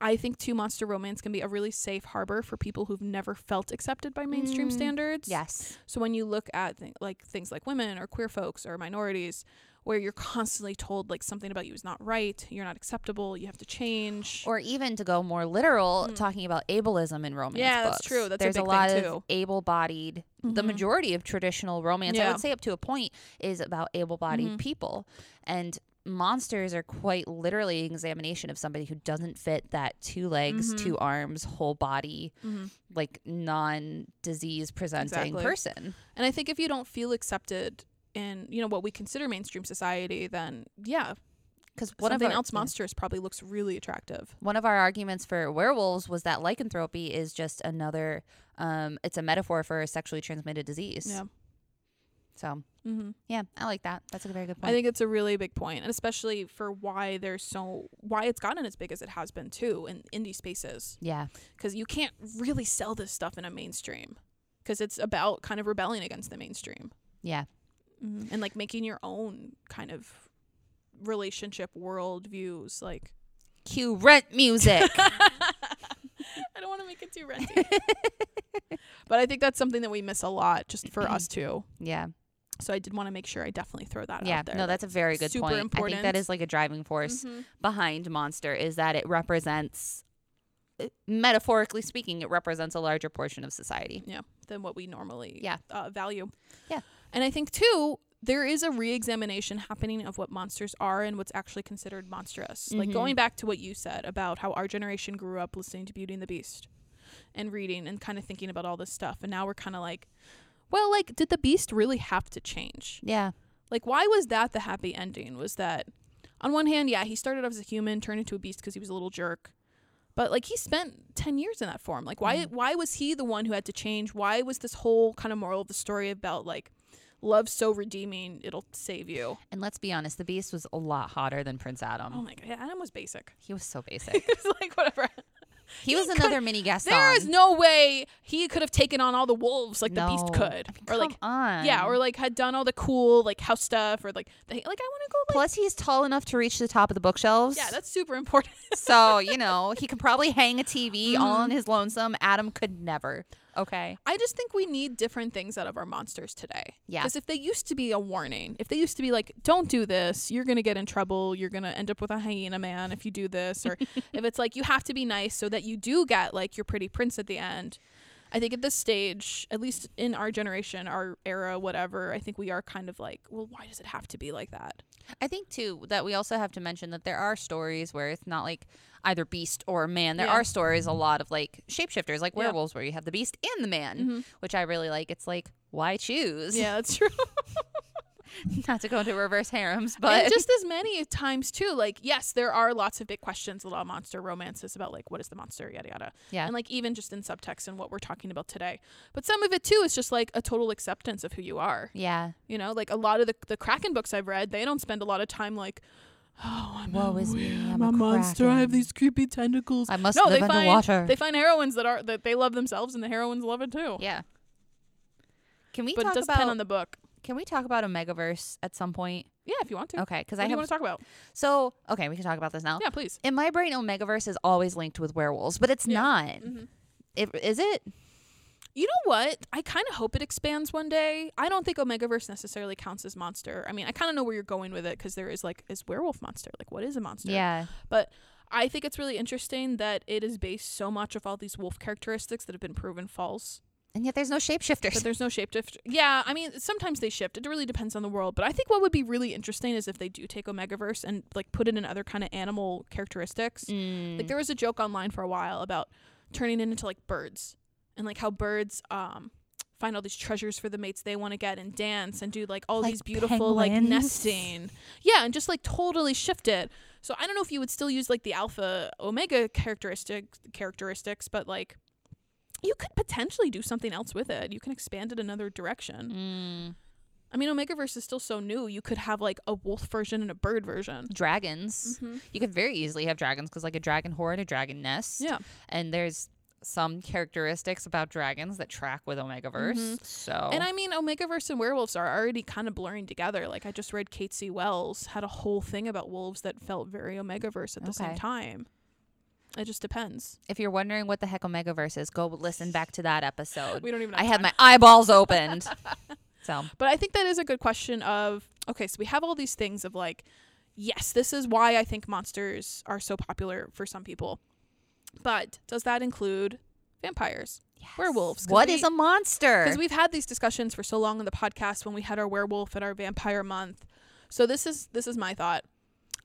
I think two monster romance can be a really safe harbor for people who've never felt accepted by mainstream Mm, standards. Yes. So when you look at th- like things like women or queer folks or minorities, where you're constantly told like something about you is not right, you're not acceptable, you have to change. Or even to go more literal, talking about ableism in romance Mm. Yeah, that's true. That's a There's big a lot of able-bodied. The Mhm. majority of traditional romance, I would say, up to a point, is about able-bodied Mhm. people, and monsters are quite literally an examination of somebody who doesn't fit that two legs, Mhm. two arms, whole body, Mhm. like non-disease presenting Exactly. person. And I think if you don't feel accepted in, you know, what we consider mainstream society, then yeah, Because one something of our, else yeah. monstrous probably looks really attractive. One of our arguments for werewolves was that lycanthropy is just another. Um, it's a metaphor for a sexually transmitted disease. Yeah. So hmm yeah, I like that. That's a very good point. I think it's a really big point, and especially for why there's so why it's gotten as big as it has been too in indie spaces, yeah, because you can't really sell this stuff in a mainstream, because it's about kind of rebelling against the mainstream yeah, mm-hmm. and like making your own kind of relationship world views. Like, cue rent music. I don't want to make it too renty, but I think that's something that we miss a lot just for us too. yeah, So I did want to make sure I definitely throw that yeah. out there. No, that's a very good super point. I think that is like a driving force Mhm. behind Monster is that it represents, uh, metaphorically speaking, it represents a larger portion of society. Yeah. Than what we normally Yeah. uh, value. Yeah. And I think too there is a re-examination happening of what monsters are and what's actually considered monstrous. Like Mhm. going back to what you said about how our generation grew up listening to Beauty and the Beast and reading and kind of thinking about all this stuff and now we're kind of like well, like did the beast really have to change? Yeah, Like why was that the happy ending? Was that on one hand, yeah, he started off as a human, turned into a beast because he was a little jerk. But like he spent 10 years in that form. Like why Mhm. why was he the one who had to change? Why was this whole kind of moral of the story about like love so redeeming it'll save you? and let's be honest, the Beast was a lot hotter than Prince Adam. Oh my god, yeah, Adam was basic. He was so basic. it's like whatever. He was could- another mini Gaston. There is no way he could have taken on all the wolves like the beast could. I mean, or like on. yeah, or like had done all the cool like house stuff or like the, like I want to go like Plus, he's tall enough to reach the top of the bookshelves. yeah, that's super important. so you know he can probably hang a TV all Mhm. on his lonesome. Adam could never. Okay. I just think we need different things out of our monsters today. Yeah. Because if they used to be a warning, if they used to be like, don't do this, you're going to get in trouble, you're going to end up with a hyena man if you do this, or if it's like you have to be nice so that you do get like your pretty prince at the end. I think at this stage, at least in our generation, our era, whatever, I think we are kind of like, well, why does it have to be like that? I think too that we also have to mention that there are stories where it's not like either beast or man. There Yeah. are stories a lot of like shapeshifters, like Yeah. werewolves, where you have the beast and the man, Mhm. which I really like. It's like why choose? Yeah, that's true. not to go into reverse harems, but and just as many times too like yes there are lots of big questions a lot of monster romances about like what is the monster yada yada Yeah. and like even just in subtext and what we're talking about today but some of it too is just like a total acceptance of who you are yeah. you know like a lot of the, the kraken books i've read they don't spend a lot of time like oh i'm Woe a, is me, I'm I'm a a monster i have these creepy tentacles I must no live they find underwater. they find heroines that are that they love themselves and the heroines love it too yeah. Can we but it talk does about depend on the book Can we talk about Omegaverse at some point? yeah if you want to Okay, because I do you want to talk about so okay. We can talk about this now. yeah please In my brain, Omegaverse is always linked with werewolves, but it's Yeah. not. mm-hmm. It, is it? You know what? I kind of hope it expands one day. I don't think Omegaverse necessarily counts as monster. I mean, I kind of know where you're going with it because there is like is werewolf monster. Like, what is a monster? Yeah. But I think it's really interesting that it is based so much of all these wolf characteristics that have been proven false. And yet there's no shapeshifters. But there's no shape shift. Yeah, I mean, sometimes they shift. It really depends on the world. But I think what would be really interesting is if they do take Omegaverse and like put it in other kind of animal characteristics. Mm. Like there was a joke online for a while about turning it into like birds and like how birds um find all these treasures for the mates they want to get and dance and do like all Like these beautiful like nesting. Yeah, and just like totally shift it. So I don't know if you would still use like the alpha omega characteristics characteristics, but like you could potentially do something else with it. You can expand it another direction. Mm. I mean, Omegaverse is still so new. You could have like a wolf version and a bird version. dragons. You could very easily have dragons because like a dragon horde, a dragon nest. Yeah. And there's some characteristics about dragons that track with Omegaverse. Mhm. So And I mean, Omegaverse and werewolves are already kind of blurring together. Like I just read Kate C. Wells had a whole thing about wolves that felt very Omegaverse at the same time. It just depends. if you're wondering what the heck Omegaverse is, go listen back to that episode. We don't even. I Have had my eyeballs opened. so But I think that is a good question of okay, so we have all these things of like, yes, this is why I think monsters are so popular for some people. But does that include vampires? werewolves? What we- is a monster? Because we've had these discussions for so long in the podcast when we had our werewolf and our vampire month. So this is this is my thought.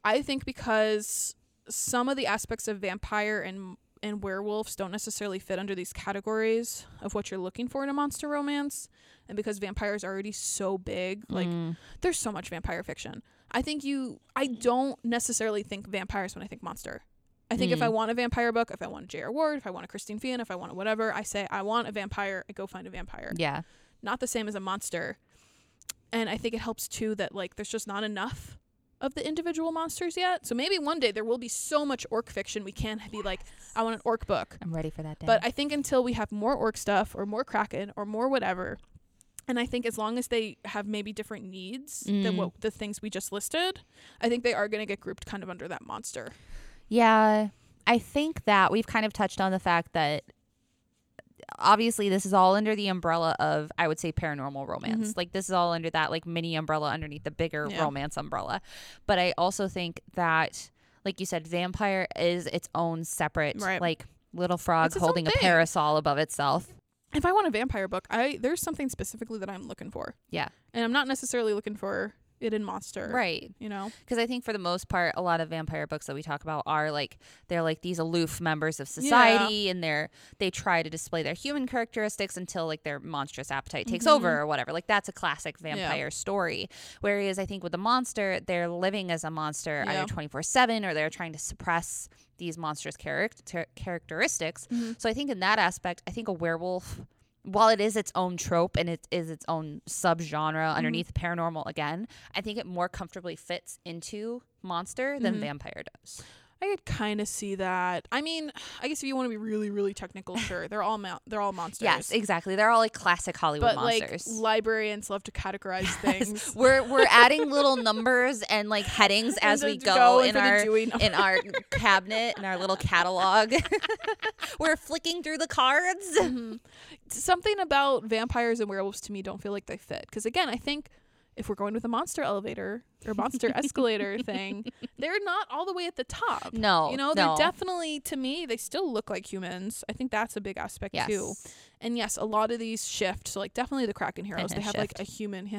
I think because some of the aspects of vampire and and werewolves don't necessarily fit under these categories of what you're looking for in a monster romance, and because vampires are already so big, like Mm. there's so much vampire fiction. I think you I don't necessarily think vampires when I think monster. I think if Mm. I want a vampire book, if I want a J.R. Ward, if I want a Christine Feehan, if I want a whatever, I say I want a vampire, I go find a vampire. yeah. Not the same as a monster. And I think it helps too that like there's just not enough of the individual monsters yet. So maybe one day there will be so much orc fiction we can be like, I want an orc book. I'm ready for that day. But I think until we have more orc stuff or more kraken or more whatever, and I think as long as they have maybe different needs than Mm. what the things we just listed, I think they are going to get grouped kind of under that monster. Yeah, I think that we've kind of touched on the fact that obviously this is all under the umbrella of I would say paranormal romance. Mm-hmm. Like this is all under that like mini umbrella underneath the bigger Yeah. romance umbrella. But I also think that like you said vampire is its own separate Right. like little frog holding a parasol above itself. If I want a vampire book, I there's something specifically that I'm looking for. Yeah. And I'm not necessarily looking for it in monster. Right. You know? because I think for the most part, a lot of vampire books that we talk about are like they're like these aloof members of society, and they're they try to display their human characteristics until like their monstrous appetite takes Mm-hmm. over or whatever. Like that's a classic vampire story. Whereas I think with the monster, they're living as a monster Yeah. either twenty four seven or they're trying to suppress these monstrous character characteristics. Mm-hmm. So I think in that aspect, I think a werewolf. While it is its own trope and it is its own subgenre Mm-hmm. underneath paranormal again, I think it more comfortably fits into monster than Mhm. vampire does. I could kind of see that. I mean, I guess if you want to be really, really technical, sure, they're all mo- they're all monsters. Yes, exactly. They're all like classic Hollywood but like monsters. librarians love to categorize things. we're we're adding little numbers and like headings as we to go, in our in our cabinet in our little catalog. we're flicking through the cards. Mhm. Something about vampires and werewolves to me don't feel like they fit. Because again, I think if we're going with a monster elevator or monster escalator thing, they're not all the way at the top. No, You know, they're definitely to me, they still look like humans. I think that's a big aspect Yes. too. And yes, a lot of these shift. So like definitely the Kraken heroes, they have like a human.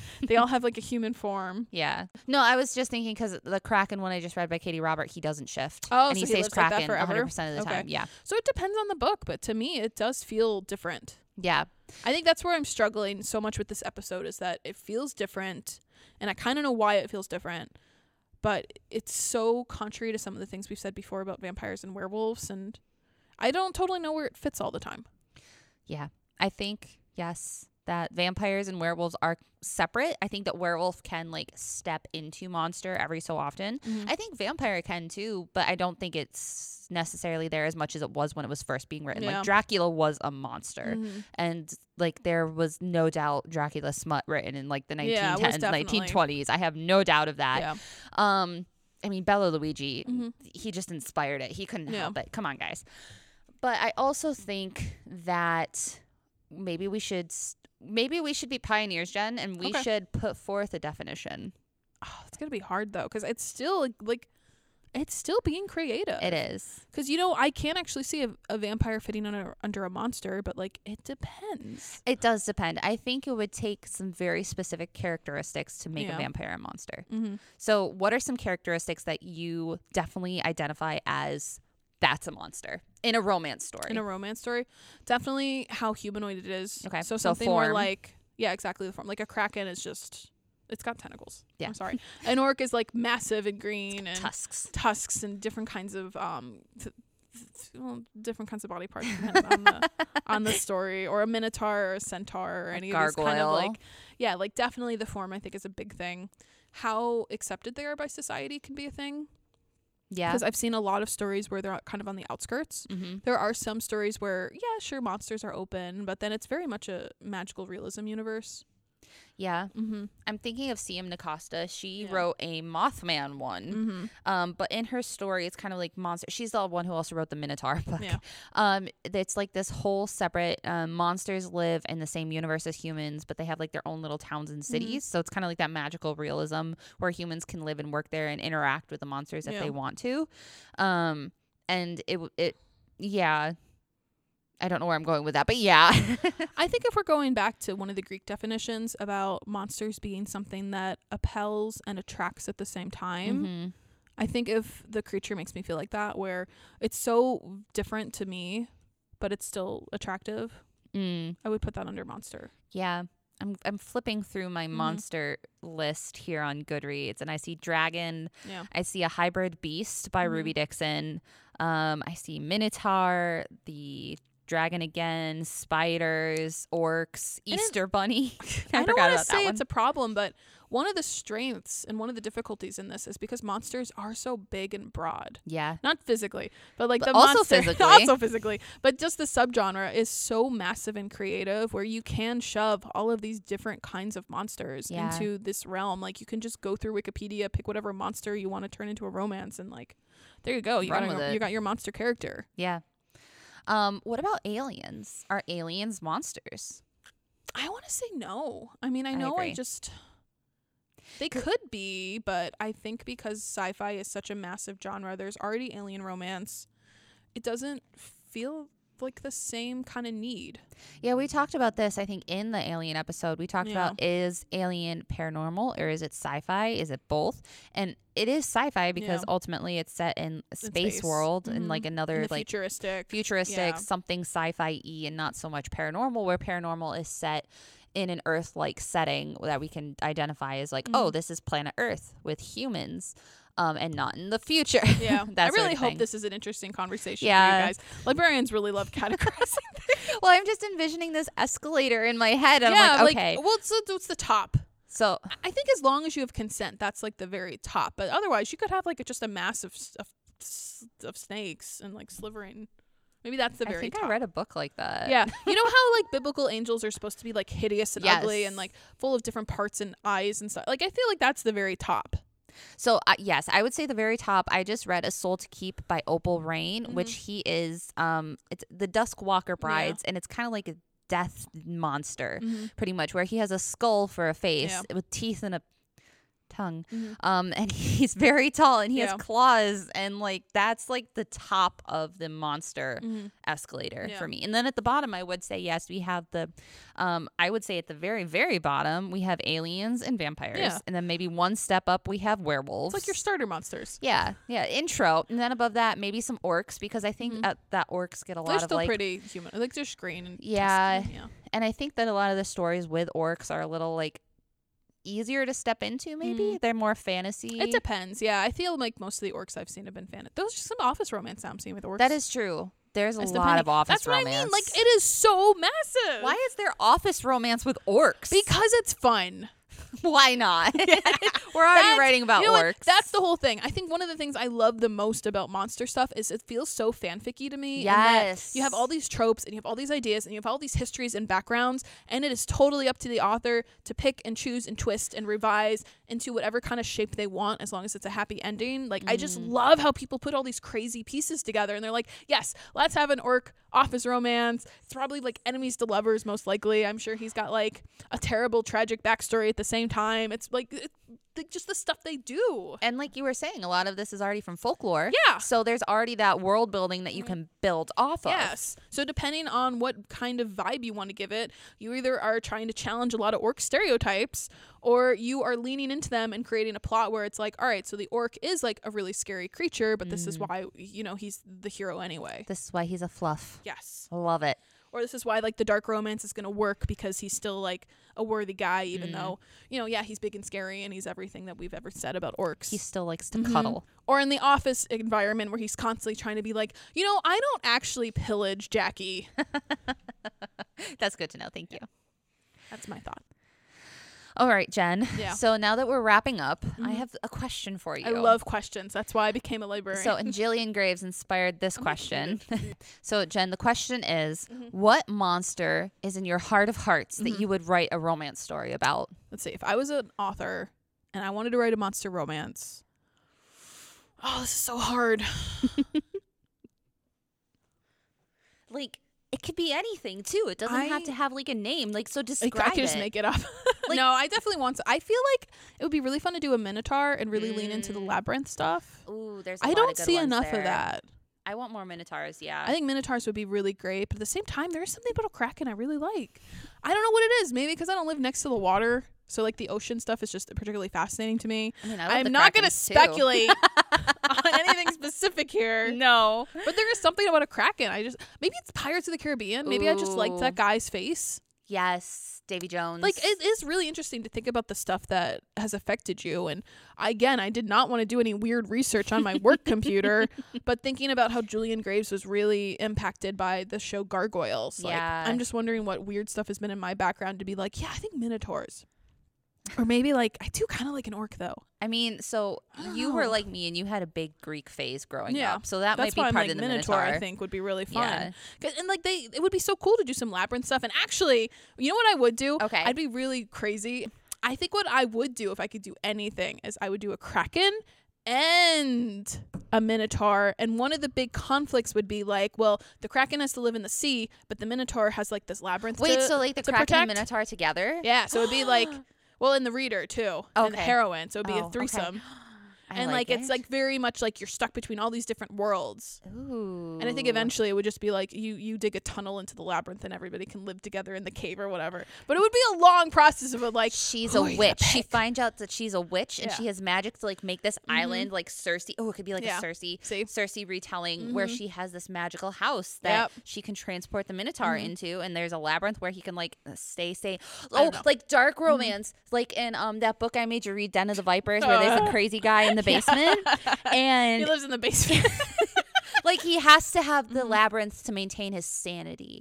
they all have like a human form. Yeah. No, I was just thinking because the Kraken one I just read by Katee Robert, he doesn't shift. Oh, and he so he stays like that Kraken forever? 100% of the Okay. time. Yeah. So it depends on the book, but to me, it does feel different. Yeah. I think that's where I'm struggling so much with this episode is that it feels different, and I kind of know why it feels different, but it's so contrary to some of the things we've said before about vampires and werewolves, and I don't totally know where it fits all the time. Yeah. I think, yes, that vampires and werewolves are separate. I think that werewolf can like step into monster every so often. Mm-hmm. I think vampire can too, but I don't think it's necessarily there as much as it was when it was first being written. Yeah. Like Dracula was a monster. Mhm. And like there was no doubt Dracula smut written in like the Yeah, 1910s, definitely. 1920s. I have no doubt of that. Yeah. Um, I mean, Bela Lugosi, Mhm. he just inspired it. He couldn't Yeah. help it. Come on, guys. But I also think that maybe we should maybe we should be pioneers, Jen, and we Okay. should put forth a definition. Oh, it's gonna be hard though, because it's still like, it's still being creative. It is. Because you know, I can't actually see a, a vampire fitting under under a monster, but like it depends. It does depend. I think it would take some very specific characteristics to make Yeah. a vampire a monster. Mm-hmm. So, what are some characteristics that you definitely identify as that's a monster in a romance story? in a romance story. Definitely how humanoid it is. Okay, So so something where form. like yeah, exactly the form. Like a kraken is just it's got tentacles. Yeah. I'm sorry. An orc is like massive and green and Tusks. tusks and different kinds of um th- well, different kinds of body parts on the on the story or a minotaur or a centaur or any of these kind of like yeah like definitely the form i think is a big thing how accepted they are by society can be a thing Yeah. because i've seen a lot of stories where they're kind of on the outskirts Mm-hmm. there are some stories where, yeah, sure, monsters are open, but then it's very much a magical realism universe. Yeah. Mm-hmm. I'm thinking of CM Nascosta. She Yeah. wrote a Mothman one. Mm-hmm. Um, but in her story, it's kind of like monster. She's the one who also wrote the Minotaur book. Yeah. Um, it's like this whole separate. Um, monsters live in the same universe as humans, but they have like their own little towns and cities. So it's kind of like that magical realism where humans can live and work there and interact with the monsters if Yeah. they want to. Um, and it it yeah. I don't know where I'm going with that, but yeah. I think if we're going back to one of the Greek definitions about monsters being something that appels and attracts at the same time, Mhm. I think if the creature makes me feel like that, where it's so different to me, but it's still attractive, Mm. I would put that under monster. Yeah. I'm I'm flipping through my Mhm. monster list here on Goodreads and I see dragon, Yeah. I see a hybrid beast by Mhm. Ruby Dixon. Um I see minotaur, the dragon again, spiders, orcs, Easter bunny. I, I, don't want to say it's a problem, but one of the strengths and one of the difficulties in this is because monsters are so big and broad. yeah. Not physically, but like But the also monster, physically. also physically, but just the subgenre is so massive and creative, where you can shove all of these different kinds of monsters Yeah. into this realm. Like you can just go through Wikipedia, pick whatever monster you want to turn into a romance, and like there you go. You Run got you got your monster character. Yeah. Um what about aliens? Are aliens monsters? I want to say no. I mean, I I know I agree. just they could be, but I think because sci-fi is such a massive genre, there's already alien romance. It doesn't feel like the same kind of need. Yeah, we talked about this, I think, in the alien episode. We talked Yeah. about is alien paranormal or is it sci fi? Is it both? And it is sci fi because Yeah. ultimately it's set in a space, space. world and Mhm. like another like futuristic. futuristic, yeah. something sci fi y and not so much paranormal, where paranormal is set in an Earth like setting that we can identify as like, oh, Mhm. this is planet Earth with humans. Um, and not in the future. Yeah, that I sort really of hope this is an interesting conversation Yeah. for you guys. Librarians really love categorizing. Well, I'm just envisioning this escalator in my head. And yeah, I'm like, okay. well, it's the, it's the top. so I think as long as you have consent, that's like the very top. But otherwise, you could have like just a mass of of, of snakes and like slivering. Maybe that's the very. I think top. I read a book like that. yeah, you know how like biblical angels are supposed to be like hideous and ugly and like full of different parts and eyes and stuff. Like I feel like that's the very top. So uh, yes, I would say the very top. I just read "A Soul to Keep" by Opal Reyne, Mm-hmm. which he is. Um, it's the Dusk Walker Brides, and it's kind of like a death monster, pretty much, where he has a skull for a face Mm-hmm. Yeah. with teeth and a tongue. Mhm. Um, and he's very tall and he Yeah. has claws, and like that's like the top of the monster Mhm. escalator Yeah. for me. And then at the bottom, I would say yes, we have the, um, I would say at the very very bottom we have aliens and vampires, Yeah. and then maybe one step up we have werewolves. It's like your starter monsters. yeah, yeah, intro, and then above that maybe some orcs because I think Mhm. uh, that orcs get a They're lot of still like, pretty human. Like they're green and Yeah. tusky, yeah. and I think that a lot of the stories with orcs are a little like easier to step into. Maybe they're more fantasy. Mm. It depends. Yeah, I feel like most of the orcs I've seen have been fan. Those are some office romance I'm seeing with orcs. that is true. There's a It's lot depending- of office That's romance. what I mean. Like it is so massive. Why is there office romance with orcs? Because it's fun. why not? We're already That's- writing about you know what? orcs. That's the whole thing. I think one of the things I love the most about monster stuff is it feels so fanficky to me. in that Yes. You have all these tropes and you have all these ideas and you have all these histories and backgrounds, and it is totally up to the author to pick and choose and twist and revise into whatever kind of shape they want as long as it's a happy ending. Like I just Mm-hmm. love how people put all these crazy pieces together and they're like, Yes, let's have an orc office romance. It's probably like enemies to lovers most likely. I'm sure he's got like a terrible tragic backstory at the same time. It's like it, like, just the stuff they do. and like you were saying, a lot of this is already from folklore. Yeah. So there's already that world building that you can build off of. Yes. So depending on what kind of vibe you want to give it, you either are trying to challenge a lot of orc stereotypes or you are leaning into them and creating a plot where it's like, all right, so the orc is like a really scary creature, but this is mm. why, you know, he's the hero anyway. This is why he's a fluff. Yes. Love it. Or this is why like the dark romance is going to work because he's still like a worthy guy even Mm. though, you know, yeah, he's big and scary and he's everything that we've ever said about orcs. He still likes to Mhm. cuddle. or in the office environment where he's constantly trying to be like, you know, I don't actually pillage Jackie. That's good to know. Thank you. That's my thought. All right, Jen. Yeah. So now that we're wrapping up, I Mhm. have a question for you. I love questions. That's why I became a librarian. So, and Jillian Graves inspired this Oh my question. so, Jen, the question is Mhm. what monster is in your heart of hearts that Mhm. you would write a romance story about? Let's see. If I was an author and I wanted to write a monster romance, oh, this is so hard. Like, it could be anything too. It doesn't have to have like a name. Like, so Like, describe I could just it. make it up. Like- no, I definitely want to. I feel like it would be really fun to do a Minotaur and really lean into the Mm. labyrinth stuff. Ooh, there's. I I don't see enough of that. I want more minotaurs. Yeah. I think Minotaurs would be really great, but at the same time, there's something about a Kraken I really like. I don't know what it is. Maybe because I don't live next to the water, so like the ocean stuff is just particularly fascinating to me. I mean, I I'm not going to speculate on anything specific here. No. But there is something about a kraken. I just maybe it's Pirates of the Caribbean. Maybe I just liked that guy's face. Yes, Davy Jones. Like it is really interesting to think about the stuff that has affected you. And again, I did not want to do any weird research on my work computer, but thinking about how Jillian Graves was really impacted by the show Gargoyles. Like Yeah. I'm just wondering what weird stuff has been in my background to be like, yeah, I think minotaurs. Or maybe like I do kind of like an orc though. I mean, so I you were oh. like me, and you had a big Greek phase growing Yeah, up. So that That's might be part like of the Minotaur. Minotaur. I think would be really fun. Yeah. And like they, it would be so cool to do some labyrinth stuff. And actually, you know what I would do? Okay. I'd be really crazy. I think what I would do if I could do anything is I would do a kraken and a minotaur. And one of the big conflicts would be like, well, the kraken has to live in the sea, but the minotaur has like this labyrinth. Wait, to- so like the Kraken and? Minotaur together? yeah. So it'd be like, well, in the reader too, and the Okay. heroine. So it'd be Oh, a okay. threesome. I and like, it's it. like very much like you're stuck between all these different worlds. Ooh. And I think eventually it would just be like you you dig a tunnel into the labyrinth and everybody can live together in the cave or whatever. But it would be a long process of like she's a are you gonna witch. She finds out that she's a witch and Yeah. she has magic to like make this Mhm. island like Circe. Oh, it could be like Yeah. a Circe. see Circe retelling where Mhm. she has this magical house that Yep. she can transport the Minotaur Mhm. into, and there's a labyrinth where he can like uh, stay, stay. Oh, like dark Mm-hmm. romance, like in um that book I made you read, Den of the Vipers, where there's a Uh. crazy guy in the basement, and he lives in the basement. like he has to have the Mhm. labyrinth to maintain his sanity.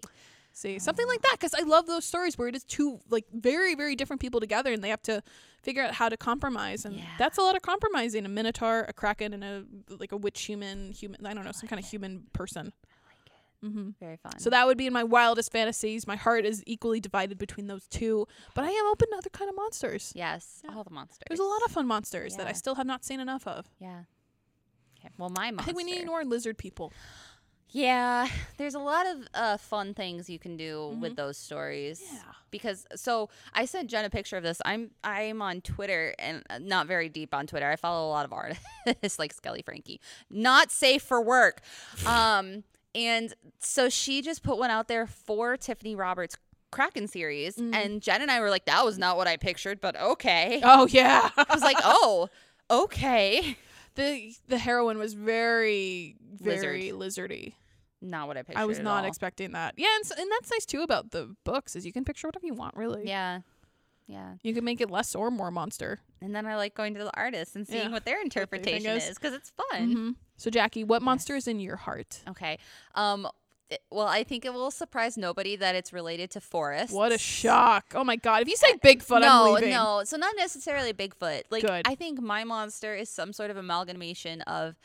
see something like that because I love those stories where it is two like very very different people together and they have to figure out how to compromise and Yeah. that's a lot of compromising. A minotaur, a kraken, and a like a witch human human. I don't know some kind of human person. Mm-hmm. Very fun. So that would be in my wildest fantasies. My heart is equally divided between those two, but I am open to other kind of monsters. yes, Yeah. all the monsters. There's a lot of fun monsters that I still have not seen enough of. yeah. Okay. Well, my monster. I think we need more lizard people. Yeah, there's a lot of uh, fun things you can do with Mhm. those stories. Yeah. Because so I sent Jen a picture of this. I'm I'm on Twitter and uh, not very deep on Twitter. I follow a lot of artists like Skelly Frankie. Not safe for work. Um, and so she just put one out there for Tiffany Roberts Kraken series, Mm. and Jen and I were like, "That was not what I pictured," but okay. Oh yeah. I was like, "Oh, okay." the the heroine was very very lizardy. Not what I pictured. I was not all. expecting that. Yeah, and, s and that's nice too about the books is you can picture whatever you want really. Yeah. Yeah. You can make it less or more monster. And then I like going to the artists and seeing Yeah, what their interpretation is. is because it's fun. Mhm. So Jackie, what monster is in your heart? Okay. Um. it- well, I think it will surprise nobody that it's related to forests. What a shock! Oh my god! If you say Bigfoot, I'm no, no. So not necessarily Bigfoot. Like Good. I think my monster is some sort of amalgamation of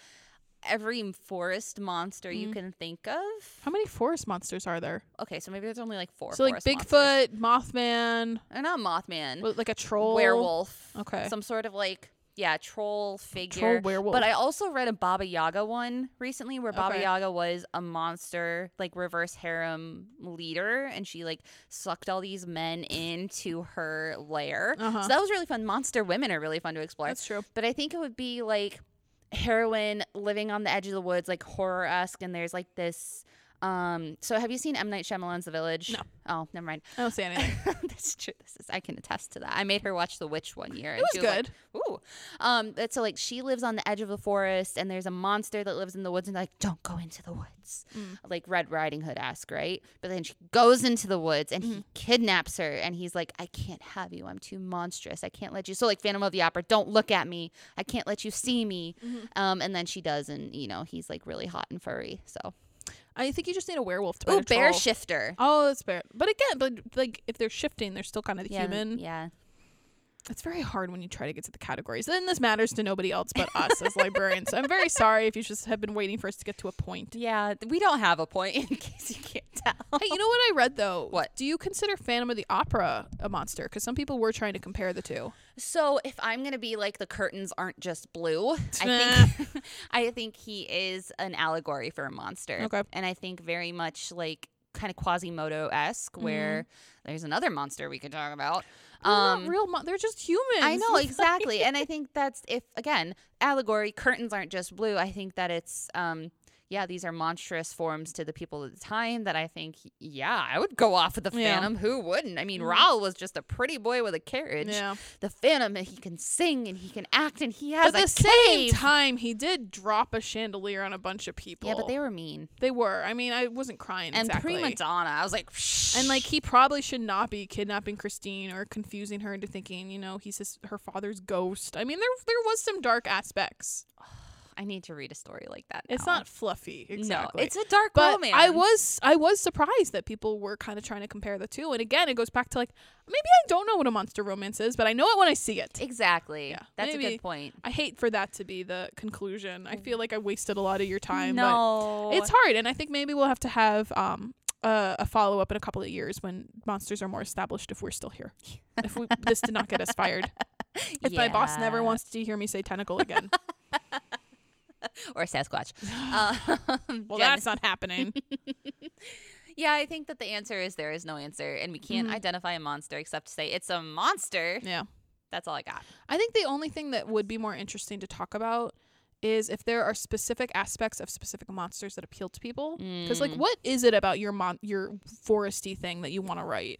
every forest monster you Mhm. can think of. How many forest monsters are there? Okay, so maybe there's only like four. so like forest monsters. Bigfoot, Mothman, Uh, not Mothman. like a troll, werewolf. Okay. Some sort of like yeah troll figure. troll werewolf. But I also read a Baba Yaga one recently where Baba Okay. Yaga was a monster, like reverse harem leader, and she like sucked all these men into her lair. uh-huh. So that was really fun. Monster women are really fun to explore. That's true. But I think it would be like heroine living on the edge of the woods, like horror esque, and there's like this. Um, so have you seen M Night Shyamalan's The Village? No. Oh, never mind. I don't see anything. That's true. This is I can attest to that. I made her watch The Witch one year. it and was was like, good. Ooh. Um, so like she lives on the edge of the forest and there's a monster that lives in the woods and they're like, don't go into the woods. Mm. Like Red Riding Hood ask, right? But then she goes into the woods and Mhm. he kidnaps her and he's like, I can't have you. I'm too monstrous. I can't let you so like Phantom of the Opera, don't look at me. I can't let you see me. Mhm. Um, and then she does and you know, he's like really hot and furry. So I think you just need a werewolf to Ooh, bear troll. shifter. Oh, that's bear. But again, but like if they're shifting, they're still kind of the yeah, human. Yeah. It's very hard when you try to get to the categories. And this matters to nobody else but us as librarians. So I'm very sorry if you just have been waiting for us to get to a point. Yeah, we don't have a point in case you can't tell. Hey, you know what I read though? What? Do you consider Phantom of the Opera a monster? Because some people were trying to compare the two. So if I'm gonna be like the curtains aren't just blue, I think I think he is an allegory for a monster. Okay. And I think very much like kind of Quasimodo esque, where there's another monster we could talk about. They're Um, not real. Mon- they're just humans. I know exactly, and I think that's if again allegory curtains aren't just blue. I think that it's um yeah these are monstrous forms to the people at the time that I think yeah I would go off with the Yeah. Phantom. Who wouldn't? I mean, Mhm. Raoul was just a pretty boy with a carriage. Yeah. The Phantom, he can sing and he can act and he has But at a the same time, he did drop a chandelier on a bunch of people. yeah, but they were mean. they were. I mean, I wasn't crying And exactly. prima donna, I was like, And like he probably should not be kidnapping Christine or confusing her into thinking, you know, he's his, her father's ghost. I mean, there there was some dark aspects. I need to read a story like that. It's not fluffy, exactly. No, it's a dark but romance. I was I was surprised that people were kind of trying to compare the two. And again, it goes back to like maybe I don't know what a monster romance is, but I know it when I see it. exactly. Yeah, that's a good point. I hate for that to be the conclusion. I feel like I wasted a lot of your time. no, But it's hard, and I think maybe we'll have to have um uh, a follow up in a couple of years when monsters are more established. If we're still here, if we, this did not get us fired, if my boss never wants to hear me say tentacle again, or Sasquatch. um, well, Jen- that's not happening. yeah, I think that the answer is there is no answer, and we can't Mhm. identify a monster except to say it's a monster. yeah. That's all I got. I think the only thing that would be more interesting to talk about is if there are specific aspects of specific monsters that appeal to people. Because like, Mm. what is it about your mon- your foresty thing that you want to write?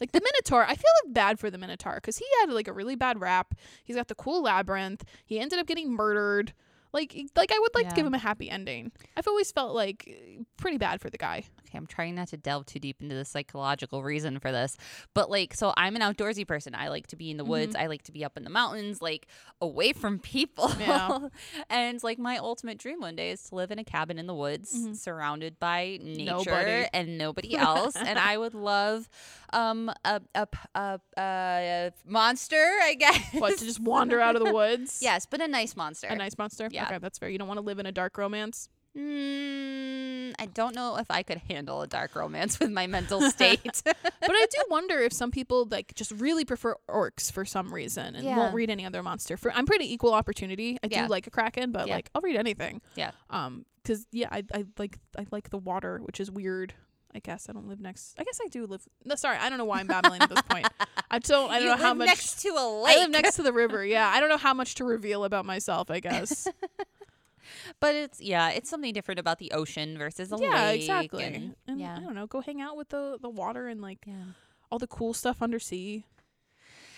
Like the Minotaur, I feel like bad for the Minotaur because he had like a really bad rap. He's got the cool labyrinth. He ended up getting murdered. Like, like I would like to give him a happy ending. I've always felt like pretty bad for the guy. Okay, I'm trying not to delve too deep into the psychological reason for this, but like, so I'm an outdoorsy person. I like to be in the woods. I like to be up in the mountains, like away from people. Yeah. and like, my ultimate dream one day is to live in a cabin in the woods, Mhm. surrounded by nature Nobody. and nobody else. and I would love um a a a, a monster, I guess. What to just wander out of the woods? Yes, but a nice monster. a nice monster. Yeah. Okay, that's fair. You don't want to live in a dark romance. Mm, I don't know if I could handle a dark romance with my mental state. but I do wonder if some people like just really prefer orcs for some reason and Yeah. won't read any other monster. For I'm pretty equal opportunity. I Yeah. do like a kraken, but Yeah. like I'll read anything. Yeah. Um, because yeah, I I like I like the water, which is weird. I guess I don't live next. I guess I do live. No, sorry, I don't know why I'm babbling at this point. I don't. I don't you know how much. next to a lake. I live next to the river. Yeah, I don't know how much to reveal about myself. I guess. But it's yeah, it's something different about the ocean versus a yeah, lake. exactly. And, And yeah. I don't know. Go hang out with the the water and like yeah. all the cool stuff undersea.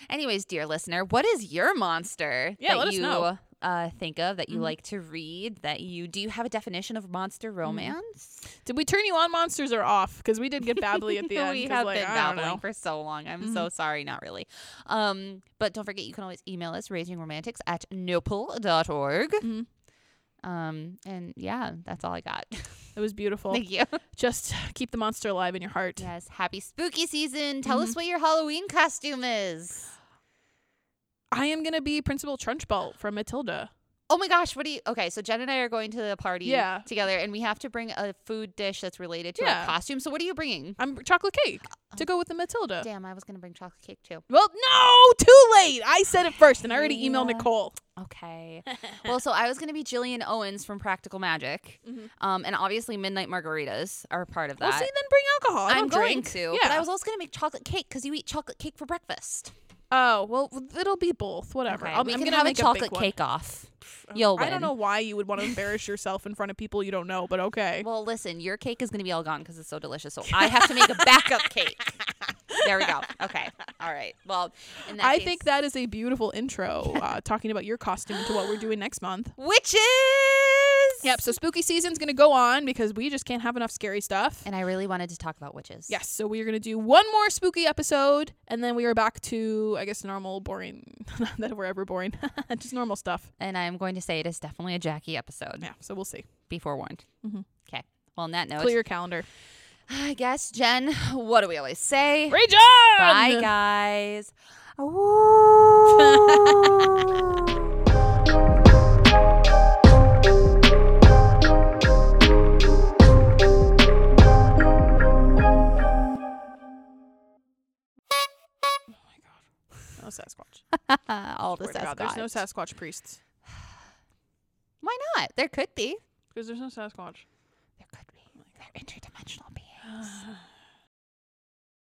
Anyways, dear listener, what is your monster Yeah, that let us you know. uh, think of that you Mhm. like to read? That you do you have a definition of monster romance? Did we turn you on monsters or off? Because we did get babbly at the end. we have like, been babbling for so long. I'm Mhm. so sorry, not really. Um, but don't forget you can always email us rasingromantics at nopl.org. Mhm. Um, and yeah, that's all I got. It was beautiful. Thank you. Just keep the monster alive in your heart. Yes, happy spooky season. Tell Mm-hmm. us what your Halloween costume is. I am gonna be Principal Trunchbull from Matilda. Oh my gosh, what do you Okay, so Jen and I are going to the party Yeah. together and we have to bring a food dish that's related to Yeah. our costume. So what are you bringing? I'm chocolate cake to go with the Matilda. Damn, I was going to bring chocolate cake too. Well, no, too late. I said it first, and I already emailed Yeah. Nicole. Okay. well, so I was going to be Gillian Owens from Practical Magic. Mhm. Um and obviously Midnight Margaritas are part of that. Well, see, then bring alcohol. I I'm don't going drink. to. Yeah. But I was also going to make chocolate cake cuz you eat chocolate cake for breakfast. Oh well, it'll be both. Whatever. Okay, I'll, we I'm can have a chocolate one. cake off. You'll Win. I don't know why you would want to embarrass yourself in front of people you don't know, but okay. Well, listen, your cake is going to be all gone because it's so delicious. So I have to make a backup cake. There we go. Okay. All right. Well, in that I case- think that is a beautiful intro, uh, talking about your costume to what we're doing next month. witches. Yep. So spooky season's gonna go on because we just can't have enough scary stuff. And I really wanted to talk about witches. Yes. So we are gonna do one more spooky episode, and then we are back to I guess normal, boring. Not that we're ever boring. just normal stuff. And I'm going to say it is definitely a Jackie episode. Yeah. So we'll see. Be forewarned. Mhm. Okay. Well, on that note, Clear your calendar. I guess, Jen, what do we always say? Rage Bye, guys. Sasquatch. All the Sasquatch. God, there's no Sasquatch. Sasquatch priests Why not? There could be. because there's no Sasquatch. There could be. They're interdimensional beings.